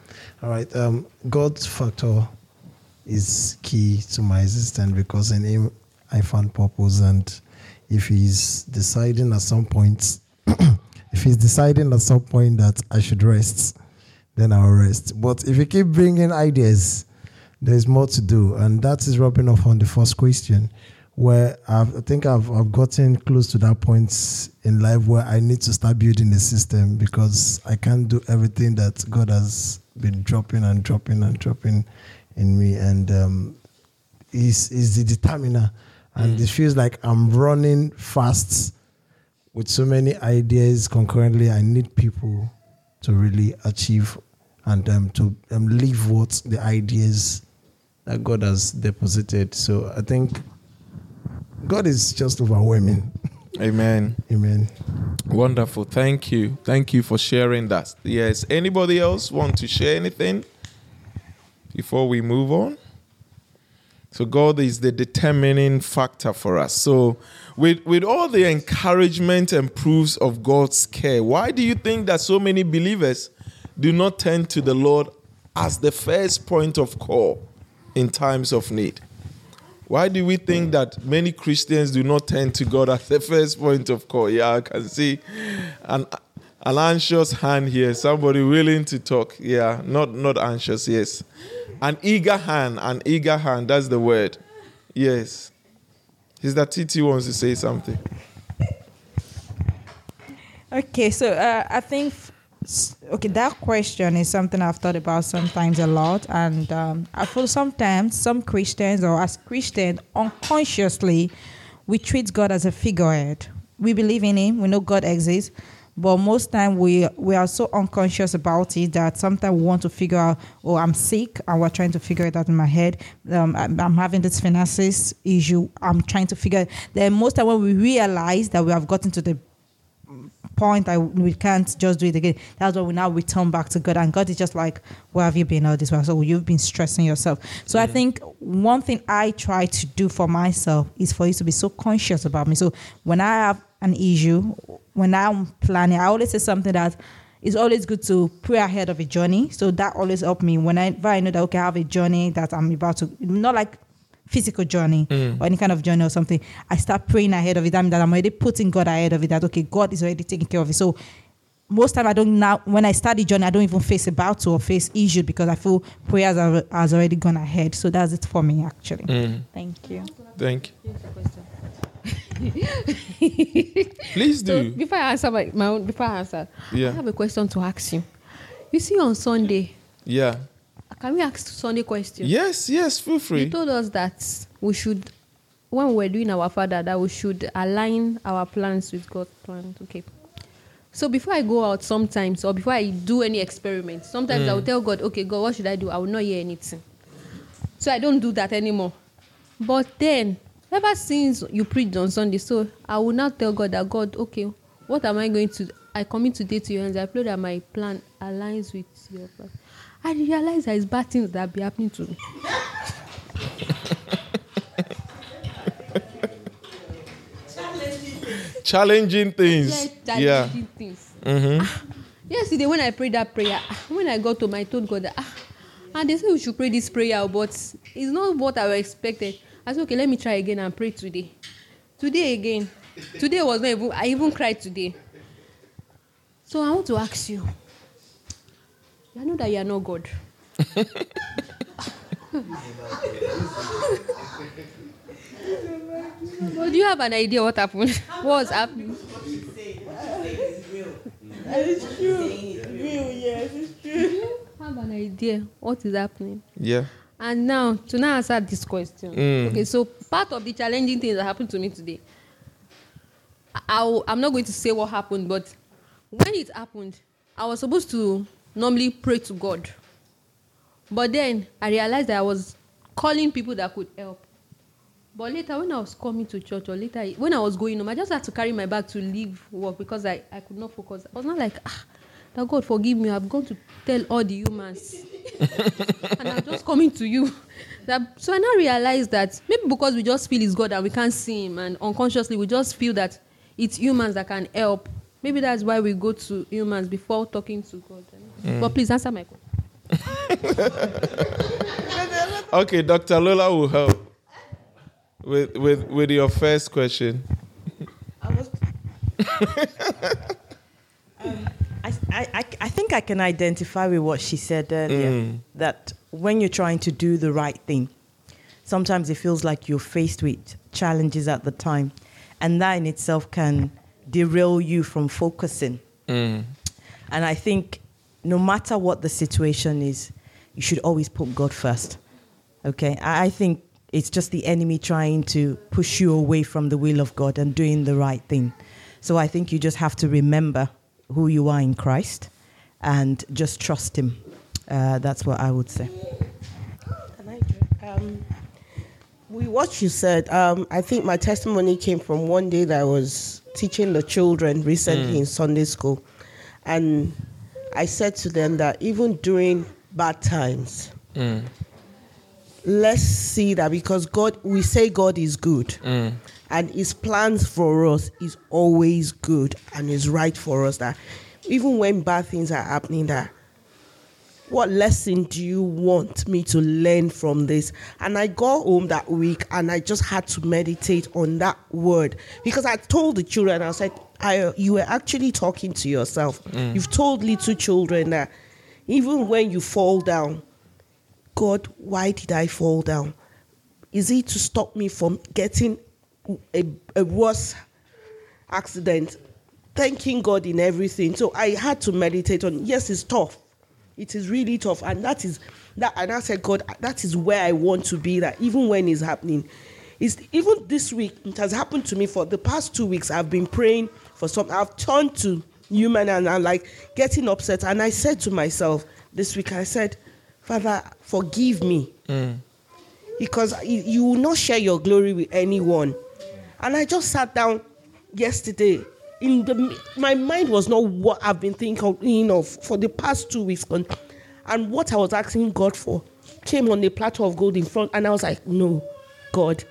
S8: All right. Um, God's factor is key to my existence because in Him I found purpose, and if He's deciding at some point, if He's deciding at some point that I should rest, then I'll rest. But if you keep bringing ideas, there's more to do, and that is rubbing off on the first question, where I've, I think I've I've gotten close to that point in life where I need to start building a system because I can't do everything that God has been dropping and dropping and dropping in me, and um, is is the determiner, and it feels like I'm running fast with so many ideas concurrently. I need people to really achieve and um, to um, live what the ideas that God has deposited. So I think God is just overwhelming.
S1: Amen.
S8: Amen.
S1: Wonderful. Thank you. Thank you for sharing that. Yes. Anybody else want to share anything before we move on? So God is the determining factor for us. So with with all the encouragement and proofs of God's care, why do you think that so many believers do not turn to the Lord as the first point of call in times of need? Why do we think that many Christians do not turn to God as the first point of call? Yeah, I can see an an anxious hand here. Somebody willing to talk. Yeah, not not anxious. Yes, an eager hand. An eager hand. That's the word. Yes. Is that Titi wants to say something?
S3: Okay, so uh, I think okay that question is something I've thought about sometimes a lot, and um, I feel sometimes some Christians or as Christians unconsciously we treat God as a figurehead. We believe in Him, we know God exists, but most time we we are so unconscious about it that sometimes we want to figure out, oh, I'm sick, and we're trying to figure it out in my head. Um, I'm, I'm having this finances issue. I'm trying to figure. Then most time when we realize that we have gotten to the point that we can't just do it again. That's why we now return back to God. And God is just like, Where have you been all this while? So you've been stressing yourself. So I think one thing I try to do for myself is for you to be so conscious about me. So when I have an issue, when I'm planning, I always say something that it's always good to pray ahead of a journey. So that always helps me whenever I know that okay, I have a journey that I'm about to not like physical journey or any kind of journey or something, I start praying ahead of it. That means that I'm already putting God ahead of it. That okay, God is already taking care of it. So most time I don't now when I start the journey, I don't even face a battle or face issue because I feel prayers are, has already gone ahead. So that's it for me actually.
S1: Mm.
S3: Thank you.
S1: Thank you. Please
S6: So
S1: do.
S6: before I answer my, my own, before I answer,
S1: Yeah.
S6: I have a question to ask you. You see on Sunday,
S1: Yeah.
S6: can we ask Sunday question?
S1: Yes, yes, feel free.
S6: You told us that we should, when we were doing our father, that we should align our plans with God's plans. Okay. So before I go out sometimes, or before I do any experiment, sometimes I mm. will tell God, okay, God, what should I do? I will not hear anything. So I don't do that anymore. But then, ever since you preached on Sunday, so I will now tell God that God, okay, what am I going to? I commit today to your hands. I pray that my plan aligns with your plan. I realize there is bad things that be happening to me.
S1: Challenging things.
S6: Yeah,
S1: Yeah.
S6: challenging things.
S1: Mm-hmm.
S6: Ah, yesterday when I prayed that prayer, ah, when I got home, I told God that, ah, and they said we should pray this prayer, but it's not what I expected. I said, okay, let me try again and pray today. Today again. Today was not even, I even cried today. So I want to ask you. I know that you are not God. but do you have an idea what happened? What was happening? It's true. Real, yes, it's true. have an idea what is happening.
S1: Yeah.
S6: And now to now answer this question.
S1: Mm.
S6: Okay, so part of the challenging things that happened to me today. I, I'm not going to say what happened, but when it happened, I was supposed to normally pray to God. But then I realized that I was calling people that could help. But later, when I was coming to church, or later when I was going home, I just had to carry my bag to leave work because I, I could not focus. I was not like, ah, that God forgive me. I've gone to tell all the humans, and I'm just coming to you. That, so I now realize that maybe because we just feel it's God and we can't see Him, and unconsciously we just feel that it's humans that can help. Maybe that's why we go to humans before talking to God. But please answer my question.
S1: Okay, Dr. Lola will help with with with your first question.
S9: I was. um, I, I, I- think I can identify with what she said earlier
S1: Mm.
S9: that when you're trying to do the right thing, sometimes it feels like you're faced with challenges at the time, and that in itself can derail you from focusing.
S1: Mm.
S9: And I think no matter what the situation is, you should always put God first. Okay? I I think it's just the enemy trying to push you away from the will of God and doing the right thing. So I think you just have to remember who you are in Christ and just trust Him. Uh, that's what I would say.
S4: Can I do it? Um, with what you said, um, I think my testimony came from one day that I was teaching the children recently in Sunday school. And I said to them that even during bad times, let's see that because God, we say God is good. And his plans for us is always good and is right for us. That even when bad things are happening, that what lesson do you want me to learn from this? And I got home that week and I just had to meditate on that word because I told the children, I said, I, you were actually talking to yourself. Mm. You've told little children that even when you fall down, God, why did I fall down? Is it to stop me from getting a, a worse accident? Thanking God in everything. So I had to meditate on. Yes, it's tough. It is really tough, and that is that. And I said, God, that is where I want to be. That even when it's happening, is even this week it has happened to me for the past two weeks. I've been praying for something. I've turned to human and I'm like getting upset. And I said to myself this week, I said, Father, forgive me mm. because you, you will not share your glory with anyone. And I just sat down yesterday. In the my mind was not what I've been thinking of for the past two weeks, and, and what I was asking God for came on a platter of gold in front, and I was like, no, God.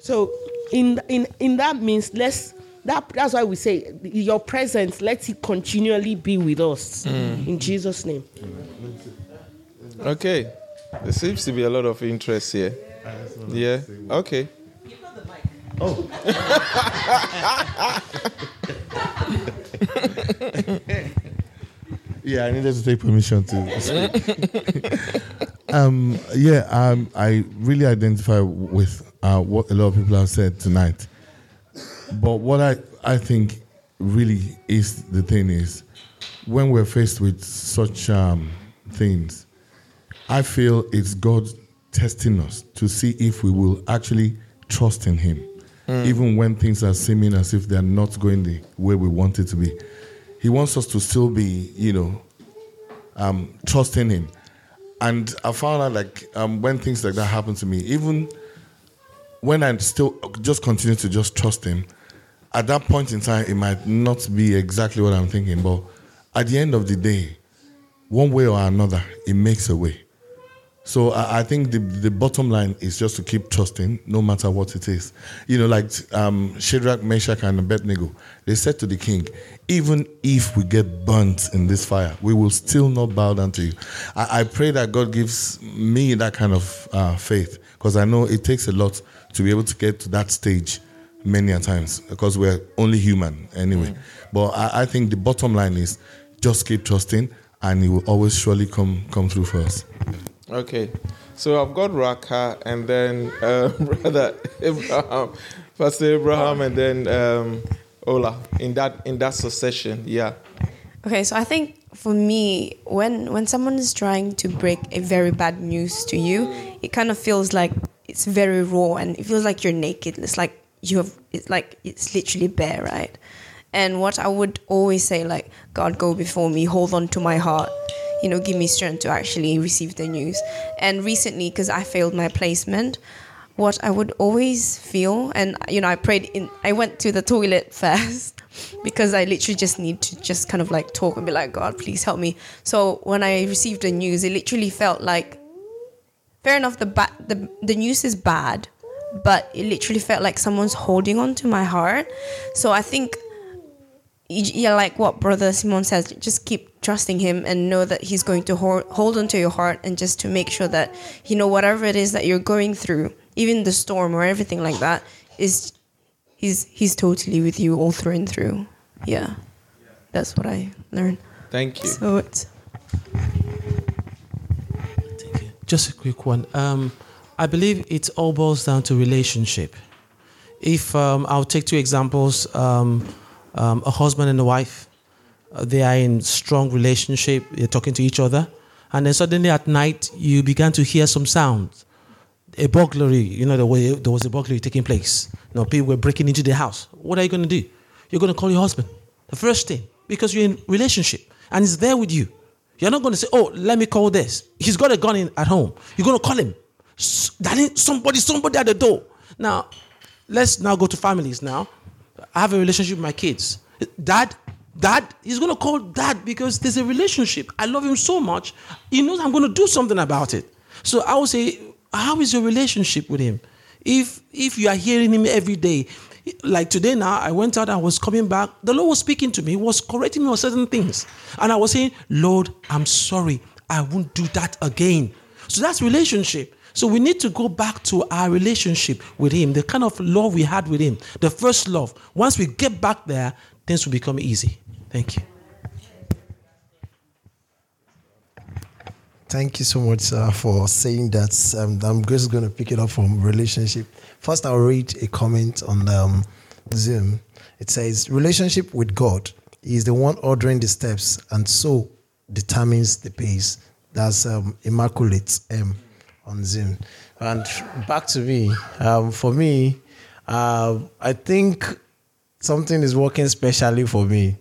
S4: So in in in that means let's that that's why we say your presence let it continually be with us in Jesus name.
S1: Okay. There seems to be a lot of interest here. Yeah. Okay.
S2: Yeah, I needed to take permission to um, yeah, um, I really identify with uh, what a lot of people have said tonight. But what I, I think really is the thing is when we're faced with such um, things, I feel it's God testing us to see if we will actually trust in Him, even when things are seeming as if they're not going the way we want it to be. He wants us to still be, you know, um, trusting Him. And I found out like um, when things like that happen to me, even when I still just continue to just trust Him, at that point in time, it might not be exactly what I'm thinking, but at the end of the day, one way or another, it makes a way. So I, I think the, the bottom line is just to keep trusting, no matter what it is. You know, like um, Shadrach, Meshach, and Abednego, they said to the king, even if we get burnt in this fire, we will still not bow down to you. I, I pray that God gives me that kind of uh, faith, because I know it takes a lot to be able to get to that stage many a times, because we're only human anyway. But I, I think the bottom line is just keep trusting, and He will always surely come come through for us.
S1: Okay. So I've got Raka and then uh, brother Abraham, Pastor Abraham, and then um, Ola in that in that succession. Yeah.
S10: Okay, so I think for me, when when someone is trying to break a very bad news to you, it kind of feels like it's very raw and it feels like you're naked. It's like you have it's like it's literally bare, right? And what I would always say, like, God, go before me, hold on to my heart, you know, give me strength to actually receive the news. And recently, because I failed my placement, what I would always feel, and you know, I prayed in, I went to the toilet first because I literally just need to just kind of like talk and be like, God, please help me. So when I received the news, it literally felt like, fair enough, the ba- the the news is bad, but it literally felt like someone's holding on to my heart. So I think yeah, like what Brother Simon says, just keep trusting him and know that he's going to hold, hold on to your heart and just to make sure that, you know, whatever it is that you're going through, even the storm or everything like that, is he's he's totally with you all through and through. Yeah. That's what I learned.
S1: Thank you.
S10: So it's
S11: Just a quick one. Um, I believe it all boils down to relationship. If um, I'll take two examples, um, um, a husband and a wife, Uh, they are in strong relationship. They're talking to each other, and then suddenly at night you began to hear some sounds. A burglary, you know, the way there was a burglary taking place. You know, people were breaking into the house. What are you going to do? You're going to call your husband, the first thing, because you're in relationship and he's there with you. You're not going to say, "Oh, let me call this." He's got a gun in at home. You're going to call him. Darling, somebody, somebody at the door. Now, let's now go to families now. I have a relationship with my kids. Dad, dad, he's gonna call dad because there's a relationship. I love him so much. He knows I'm gonna do something about it. So I would say, how is your relationship with him? If if you are hearing him every day, like today now, I went out, I was coming back. The Lord was speaking to me, He was correcting me on certain things. And I was saying, Lord, I'm sorry. I won't do that again. So that's relationship. So we need to go back to our relationship with Him, the kind of love we had with Him, the first love. Once we get back there, things will become easy. Thank you.
S8: Thank you so much, sir, for saying that. Um, I'm just going to pick it up from relationship. First, I'll read a comment on um, Zoom. It says, Relationship with God is the one ordering the steps and so determines the pace. That's um, Immaculate M on Zoom. And back to me. Um, for me, uh, I think something is working specially for me.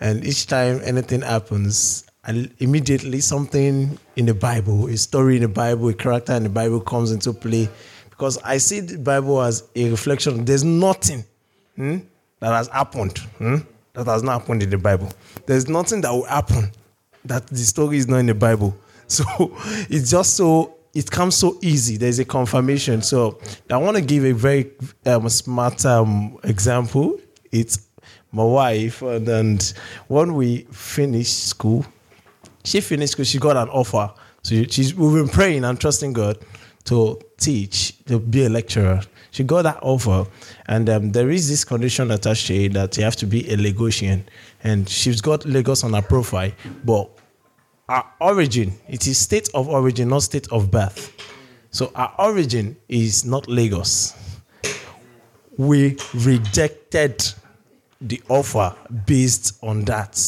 S8: And each time anything happens, and immediately something in the Bible, a story in the Bible, a character in the Bible comes into play. Because I see the Bible as a reflection. There's nothing hmm, that has happened hmm, that has not happened in the Bible. There's nothing that will happen that the story is not in the Bible. So it's just so it comes so easy. There's a confirmation. So I want to give a very um, smart um, example. It's my wife, and, and when we finished school, she finished school. She got an offer. So she's we've been praying and trusting God to teach, to be a lecturer. She got that offer, and um, there is this condition attached to it that you have to be a Lagosian, and she's got Lagos on her profile, but our origin, it is state of origin, not state of birth. So our origin is not Lagos. We rejected the offer based on that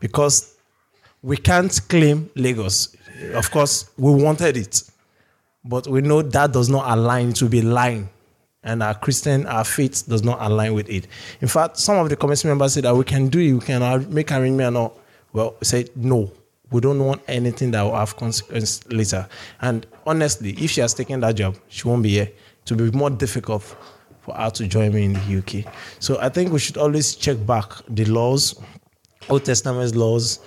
S8: because we can't claim Lagos. Of course, we wanted it, but we know that does not align to be lying. And our Christian, our faith does not align with it. In fact, some of the committee members said that we can do it, we can make arrangement or. Well, we said no. We don't want anything that will have consequence later. And honestly, if she has taken that job, she won't be here. It will be more difficult for her to join me in the UK. So I think we should always check back the laws, Old Testament laws.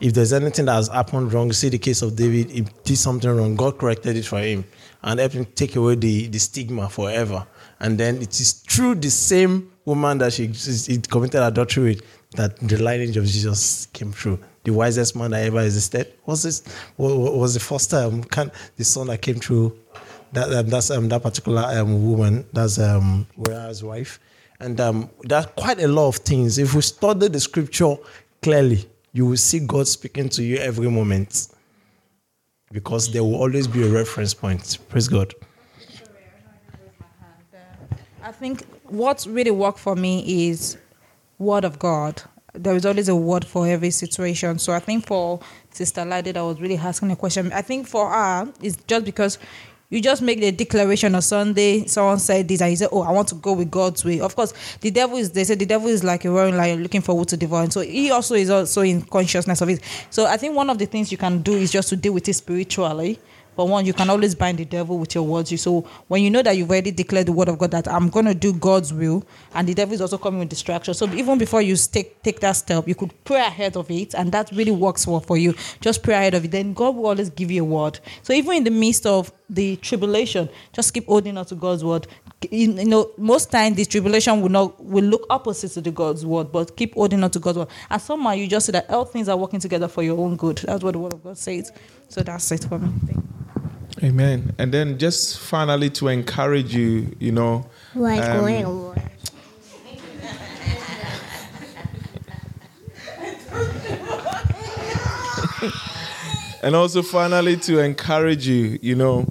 S8: If there's anything that has happened wrong, see the case of David, he did something wrong, God corrected it for him and helped him take away the, the stigma forever. And then it is through the same woman that she, she committed adultery with that the lineage of Jesus came through. The wisest man that ever existed was this was the first time can, the son that came through that um, that's um, that particular um, woman that's um Uriah's wife, and um, there are quite a lot of things. If we study the scripture clearly, you will see God speaking to you every moment, because there will always be a reference point. Praise God.
S3: I think what really worked for me is word of God. There is always a word for every situation. So I think for Sister Lady that was really asking a question, I think for her, it's just because you just make the declaration on Sunday. Someone said this, and you say, "Oh, I want to go with God's way." Of course, the devil is. They say the devil is like a roaring lion looking for wood to devour, and so he also is also in consciousness of it. So I think one of the things you can do is just to deal with it spiritually. But one, you can always bind the devil with your words. You so when you know that you've already declared the word of God that I'm going to do God's will, and the devil is also coming with distraction. So even before you take take that step, you could pray ahead of it, and that really works well for you. Just pray ahead of it. Then God will always give you a word. So even in the midst of the tribulation, just keep holding on to God's word. You, you know, most times the tribulation will not will look opposite to the God's word, but keep holding on to God's word. And somehow you just see that all things are working together for your own good. That's what the word of God says. So that's it for me. Thank.
S1: Amen. And then just finally to encourage you, you know.
S12: What's
S1: um,
S12: going on?
S1: and also finally to encourage you, you know,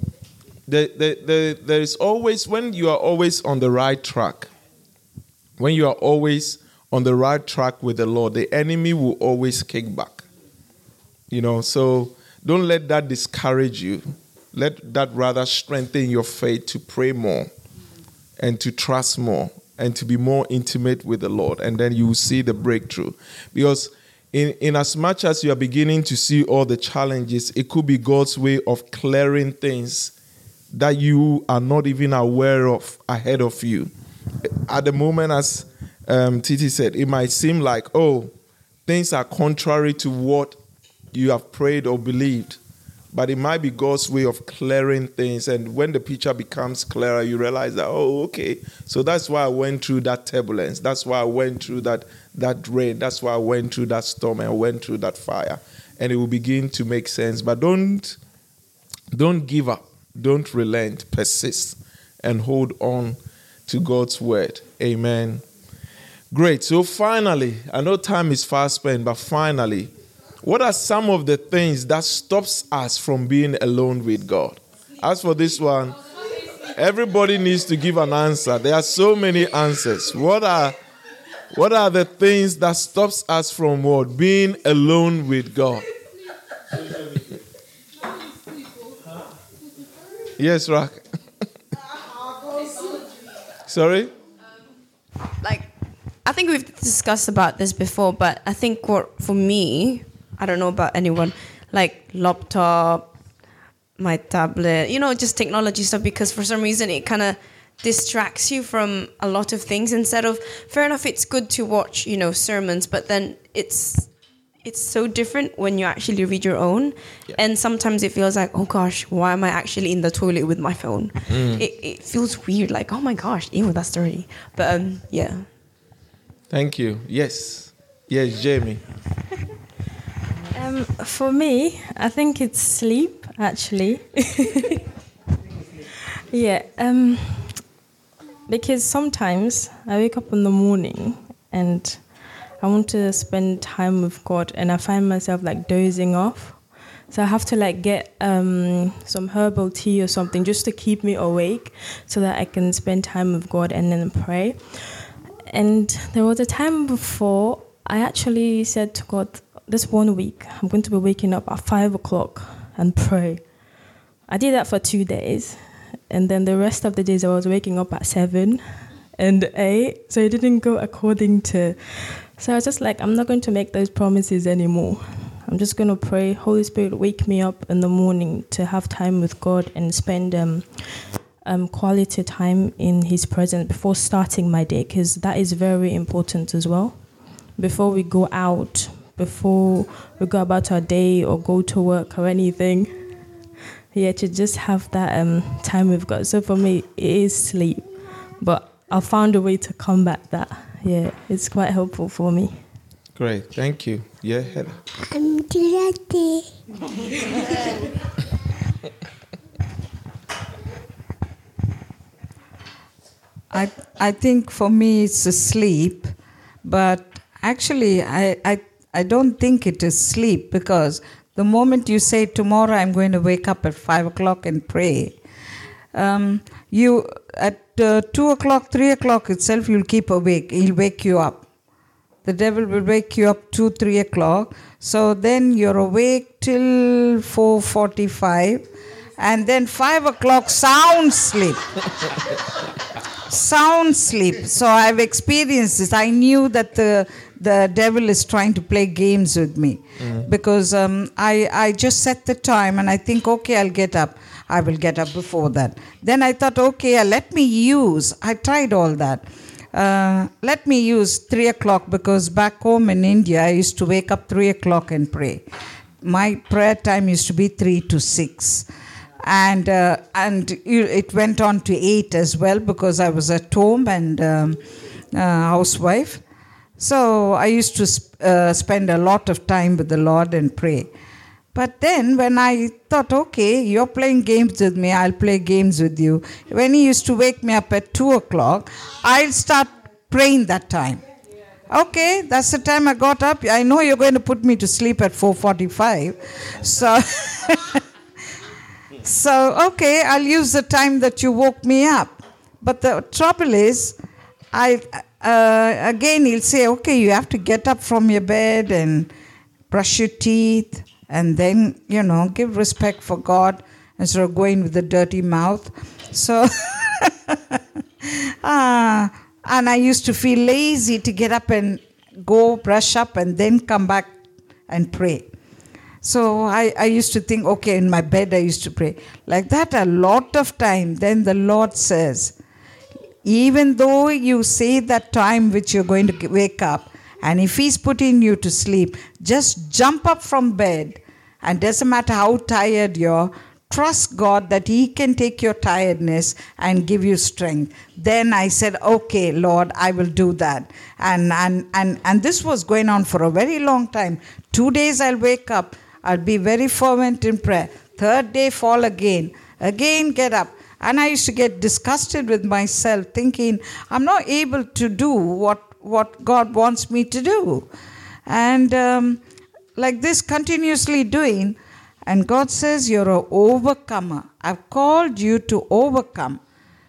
S1: the, the, the, there is always, when you are always on the right track, when you are always on the right track with the Lord, the enemy will always kick back. You know, so don't let that discourage you. Let that rather strengthen your faith to pray more and to trust more and to be more intimate with the Lord. And then you will see the breakthrough. Because in, in as much as you are beginning to see all the challenges, it could be God's way of clearing things that you are not even aware of ahead of you. At the moment, as um, Titi said, it might seem like, oh, things are contrary to what you have prayed or believed. But it might be God's way of clearing things. And when the picture becomes clearer, you realize that, oh, okay. So that's why I went through that turbulence. That's why I went through that, that rain. That's why I went through that storm and I went through that fire. And it will begin to make sense. But don't don't give up. Don't relent. Persist and hold on to God's word. Amen. Great. So finally, I know time is fast spent, but finally, what are some of the things that stops us from being alone with God? As for this one, everybody needs to give an answer. There are so many answers. What are what are the things that stops us from what? Being alone with God. Yes, Rock. Sorry?
S10: like I think we've discussed about this before, but I think what for me, I don't know about anyone, like laptop, my tablet, you know, just technology stuff because for some reason it kind of distracts you from a lot of things instead of fair enough it's good to watch, you know, sermons, but then it's it's so different when you actually read your own and sometimes it feels like oh gosh why am i actually in the toilet with my phone
S1: Mm.
S10: it, it feels weird like oh my gosh ew that story but um yeah
S1: Thank you. Yes. Yes, Jamie.
S12: Um, for me, I think it's sleep, actually. yeah, um, because sometimes I wake up in the morning and I want to spend time with God, and I find myself like dozing off. So I have to like get um, some herbal tea or something just to keep me awake, so that I can spend time with God and then pray. And there was a time before I actually said to God, this one week, I'm going to be waking up at five o'clock and pray. I did that for two days. And then the rest of the days, I was waking up at seven and eight. So it didn't go according to. So I was just like, I'm not going to make those promises anymore. I'm just going to pray, Holy Spirit, wake me up in the morning to have time with God and spend um, um, quality time in His presence before starting my day, because that is very important as well. Before we go out, before we go about our day or go to work or anything, yeah, to just have that um, time with God. So for me, it is sleep, but I found a way to combat that. Yeah, it's quite helpful for me.
S1: Great. Thank you. Yeah, Heather.
S12: I'm ready.
S5: I I think for me it's a sleep, but actually I, I I don't think it is sleep because the moment you say tomorrow I'm going to wake up at five o'clock and pray, um, you at uh, two o'clock, three o'clock itself you'll keep awake. He'll wake you up. The devil will wake you up two, three o'clock. So then you're awake till four forty-five, and then five o'clock sound sleep sound sleep. So I've experienced this. I knew that the the devil is trying to play games with me
S13: Mm.
S5: because um, I I just set the time and I think okay I'll get up. I will get up before that. Then I thought okay let me use. I tried all that. Uh, let me use three o'clock because back home in India I used to wake up three o'clock and pray. My prayer time used to be three to six and uh, and it went on to eight as well because I was at home and um, uh, housewife. So I used to sp- uh, spend a lot of time with the Lord and pray. But then when I thought, okay, you're playing games with me, I'll play games with you. When he used to wake me up at two o'clock, I'll start praying that time. Okay, that's the time I got up. I know you're going to put me to sleep at 4:45, so. So, okay, I'll use the time that you woke me up. But the trouble is, I uh, again he'll say, okay, you have to get up from your bed and brush your teeth, and then you know give respect for God instead of going with a dirty mouth. So, ah, and I used to feel lazy to get up and go brush up and then come back and pray. So I, I used to think, okay, in my bed I used to pray. Like that a lot of time. Then the Lord says, even though you say that time which you're going to wake up, and if He's putting you to sleep, just jump up from bed, and doesn't matter how tired you're, trust God that He can take your tiredness and give you strength. Then I said, okay, Lord, I will do that. And, and, and, and this was going on for a very long time. Two days I'll wake up, I'll be very fervent in prayer. Third day, fall again. Again, get up. And I used to get disgusted with myself, thinking, I'm not able to do what, what God wants me to do. And um, like this, continuously doing, and God says, You're an overcomer. I've called you to overcome.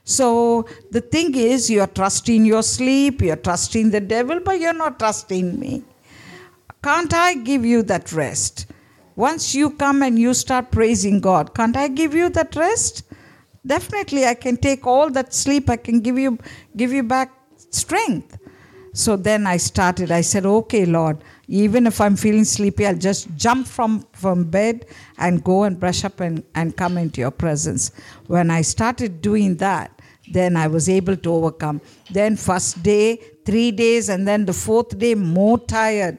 S5: So the thing is, you're trusting your sleep, you're trusting the devil, but you're not trusting me. Can't I give you that rest? Once you come and you start praising God, can't I give you that rest? Definitely, I can take all that sleep, I can give you, give you back strength. So then I started, I said, okay, Lord, even if I'm feeling sleepy, I'll just jump from, from bed and go and brush up and, and come into your presence. When I started doing that, then I was able to overcome. Then, first day, three days, and then the fourth day, more tired.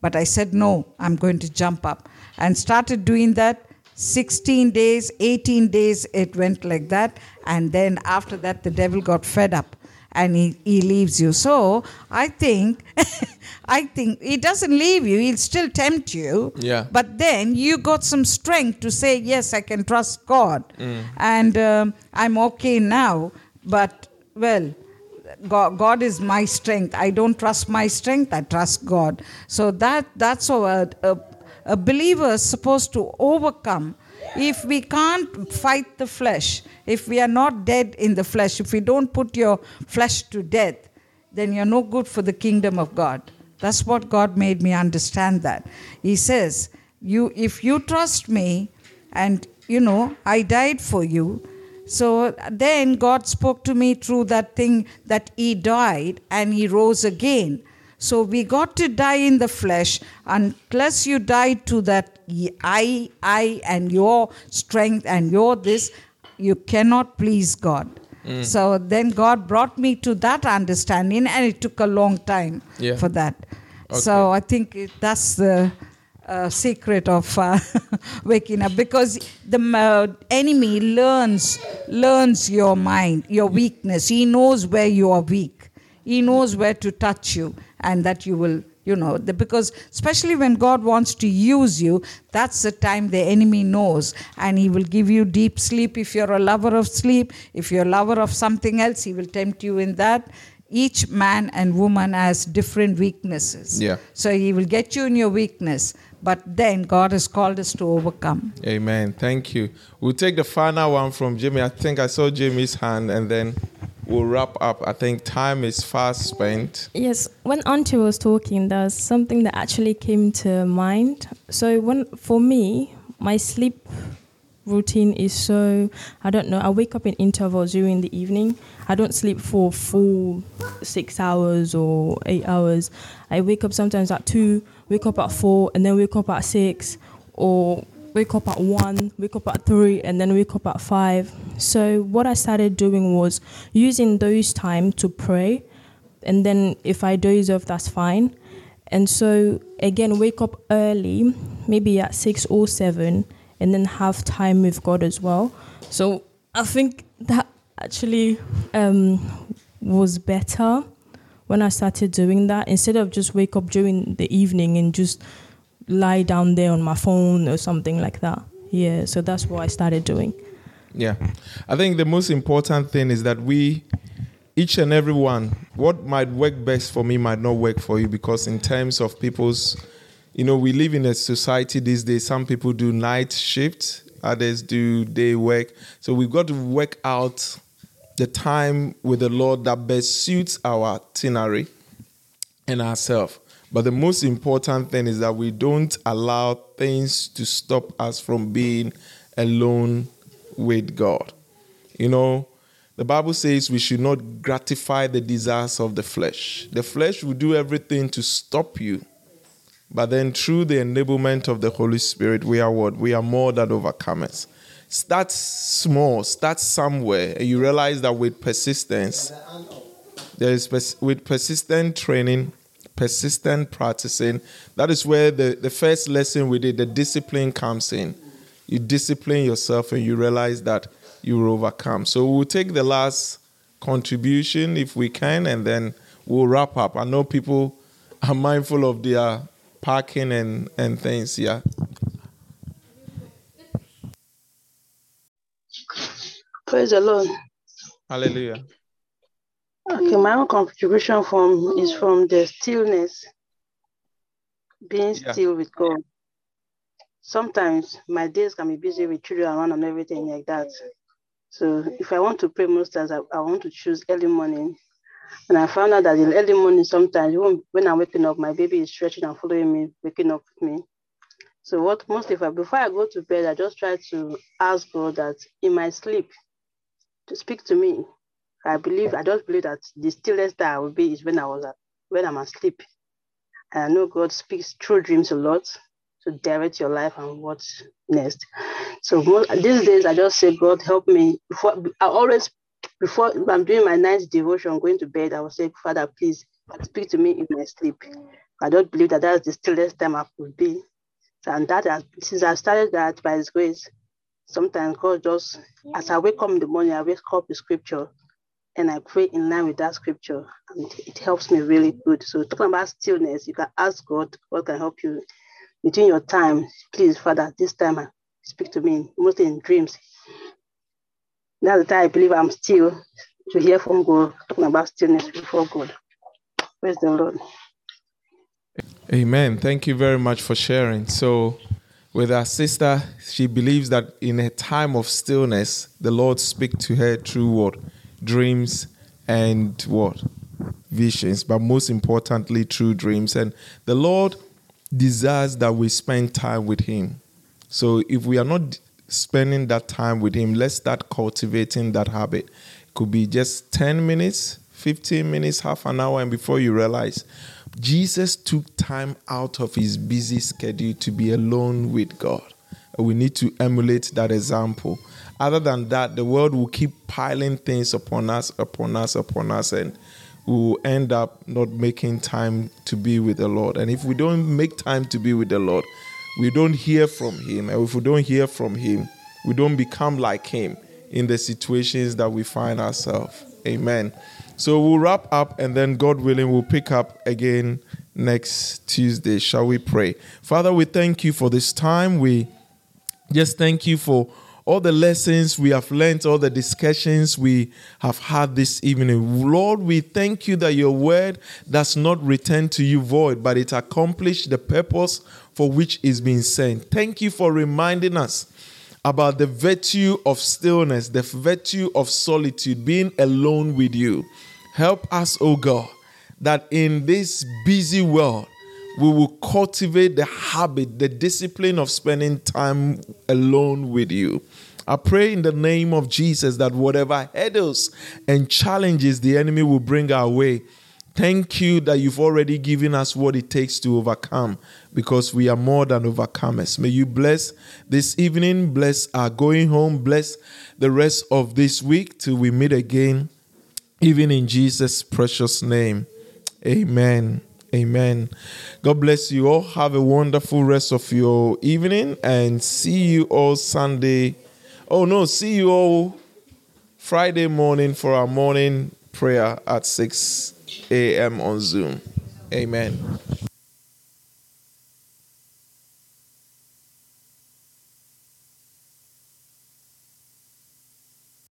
S5: But I said, no, I'm going to jump up. And started doing that. 16 days, 18 days, it went like that. And then after that, the devil got fed up and he, he leaves you. So I think, I think he doesn't leave you, he'll still tempt you.
S1: Yeah.
S5: But then you got some strength to say, yes, I can trust God. And um, I'm okay now. But, well, God, God is my strength. I don't trust my strength. I trust God. So that that's how a, a, a believer is supposed to overcome. If we can't fight the flesh, if we are not dead in the flesh, if we don't put your flesh to death, then you're no good for the kingdom of God. That's what God made me understand that. He says, you if you trust me and you know, I died for you, so then God spoke to me through that thing that He died and He rose again. So we got to die in the flesh unless you die to that I, I, and your strength and your this, you cannot please God.
S1: Mm.
S5: So then God brought me to that understanding, and it took a long time
S1: Yeah.
S5: for that. So I think it, that's the uh, secret of uh, waking up because the uh, enemy learns learns your mind, your weakness. He knows where you are weak. He knows where to touch you, and that you will. You know, the, because especially when God wants to use you, that's the time the enemy knows, and he will give you deep sleep if you're a lover of sleep. If you're a lover of something else, he will tempt you in that. Each man and woman has different weaknesses.
S1: Yeah.
S5: So he will get you in your weakness, but then God has called us to overcome.
S1: Amen. Thank you. We'll take the final one from Jimmy. I think I saw Jimmy's hand, and then we'll wrap up. I think time is fast spent.
S12: Yes, when Auntie was talking, there was something that actually came to mind. So when for me, my sleep routine is so I don't know. I wake up in intervals during the evening. I don't sleep for full six hours or eight hours. I wake up sometimes at two, wake up at four, and then wake up at six, or wake up at one, wake up at three, and then wake up at five. So what I started doing was using those time to pray, and then if I doze off, that's fine. And so again, wake up early, maybe at six or seven, and then have time with God as well. So I think that actually um, was better when I started doing that instead of just wake up during the evening and just lie down there on my phone or something like that. Yeah, so that's what I started doing.
S1: Yeah. I think the most important thing is that we, each and every one, what might work best for me might not work for you because, in terms of people's, you know, we live in a society these days, some people do night shift, others do day work. So we've got to work out the time with the Lord that best suits our itinerary and ourselves. But the most important thing is that we don't allow things to stop us from being alone with God. You know, the Bible says we should not gratify the desires of the flesh. The flesh will do everything to stop you But then through the enablement of the Holy Spirit, we are what? We are more than overcomers. Start small, start somewhere, and you realize that with persistence, there is pers- with persistent training, persistent practicing, that is where the, the first lesson we did, the discipline comes in. You discipline yourself and you realize that you will overcome. So we'll take the last contribution if we can, and then we'll wrap up. I know people are mindful of their parking and, and things, yeah.
S13: Praise the Lord.
S1: Hallelujah.
S13: Okay, my own contribution from is from the stillness, being
S1: Yeah.
S13: still with God. Sometimes my days can be busy with children around and everything like that. So if I want to pray most times, I, I want to choose early morning. And I found out that in early morning, sometimes even when I'm waking up, my baby is stretching and following me, waking up with me. So what mostly if I, before I go to bed, I just try to ask God that in my sleep to speak to me. I believe I just believe that the stillest that I will be is when I was at, when I'm asleep. And I know God speaks through dreams a lot to direct your life and what's next. So mo- these days I just say, God help me. Before I always before I'm doing my night devotion, going to bed, I will say, Father, please speak to me in my sleep. I don't believe that that's the stillest time I could be. And that has, since I started that by His grace, sometimes God just, as I wake up in the morning, I wake up with scripture and I pray in line with that scripture. And it helps me really good. So talking about stillness, you can ask God what can help you between your time. Please, Father, this time uh, speak to me, mostly in dreams. That's the time I believe I'm still to hear from God, talking about stillness before God. Praise the Lord.
S1: Amen. Thank you very much for sharing. So, with our sister, she believes that in a time of stillness, the Lord speak to her through what? Dreams and what? Visions, but most importantly, true dreams. And the Lord desires that we spend time with Him. So, if we are not spending that time with Him, let's start cultivating that habit. It could be just 10 minutes, 15 minutes, half an hour, and before you realize, Jesus took time out of his busy schedule to be alone with God. We need to emulate that example. Other than that, the world will keep piling things upon us, upon us, upon us, and we will end up not making time to be with the Lord. And if we don't make time to be with the Lord, we don't hear from Him. And if we don't hear from Him, we don't become like Him in the situations that we find ourselves. Amen. So we'll wrap up and then, God willing, we'll pick up again next Tuesday. Shall we pray? Father, we thank you for this time. We just thank you for all the lessons we have learned, all the discussions we have had this evening. Lord, we thank you that your word does not return to you void, but it accomplished the purpose for which it's been sent. Thank you for reminding us about the virtue of stillness, the virtue of solitude, being alone with you. Help us, O God, that in this busy world, we will cultivate the habit, the discipline of spending time alone with you. I pray in the name of Jesus that whatever hurdles and challenges the enemy will bring our way, thank you that you've already given us what it takes to overcome because we are more than overcomers. May you bless this evening, bless our going home, bless the rest of this week till we meet again, even in Jesus' precious name. Amen. Amen. God bless you all. Have a wonderful rest of your evening and see you all Sunday. Oh, no, see you all Friday morning for our morning prayer at 6 a.m. on Zoom. Amen.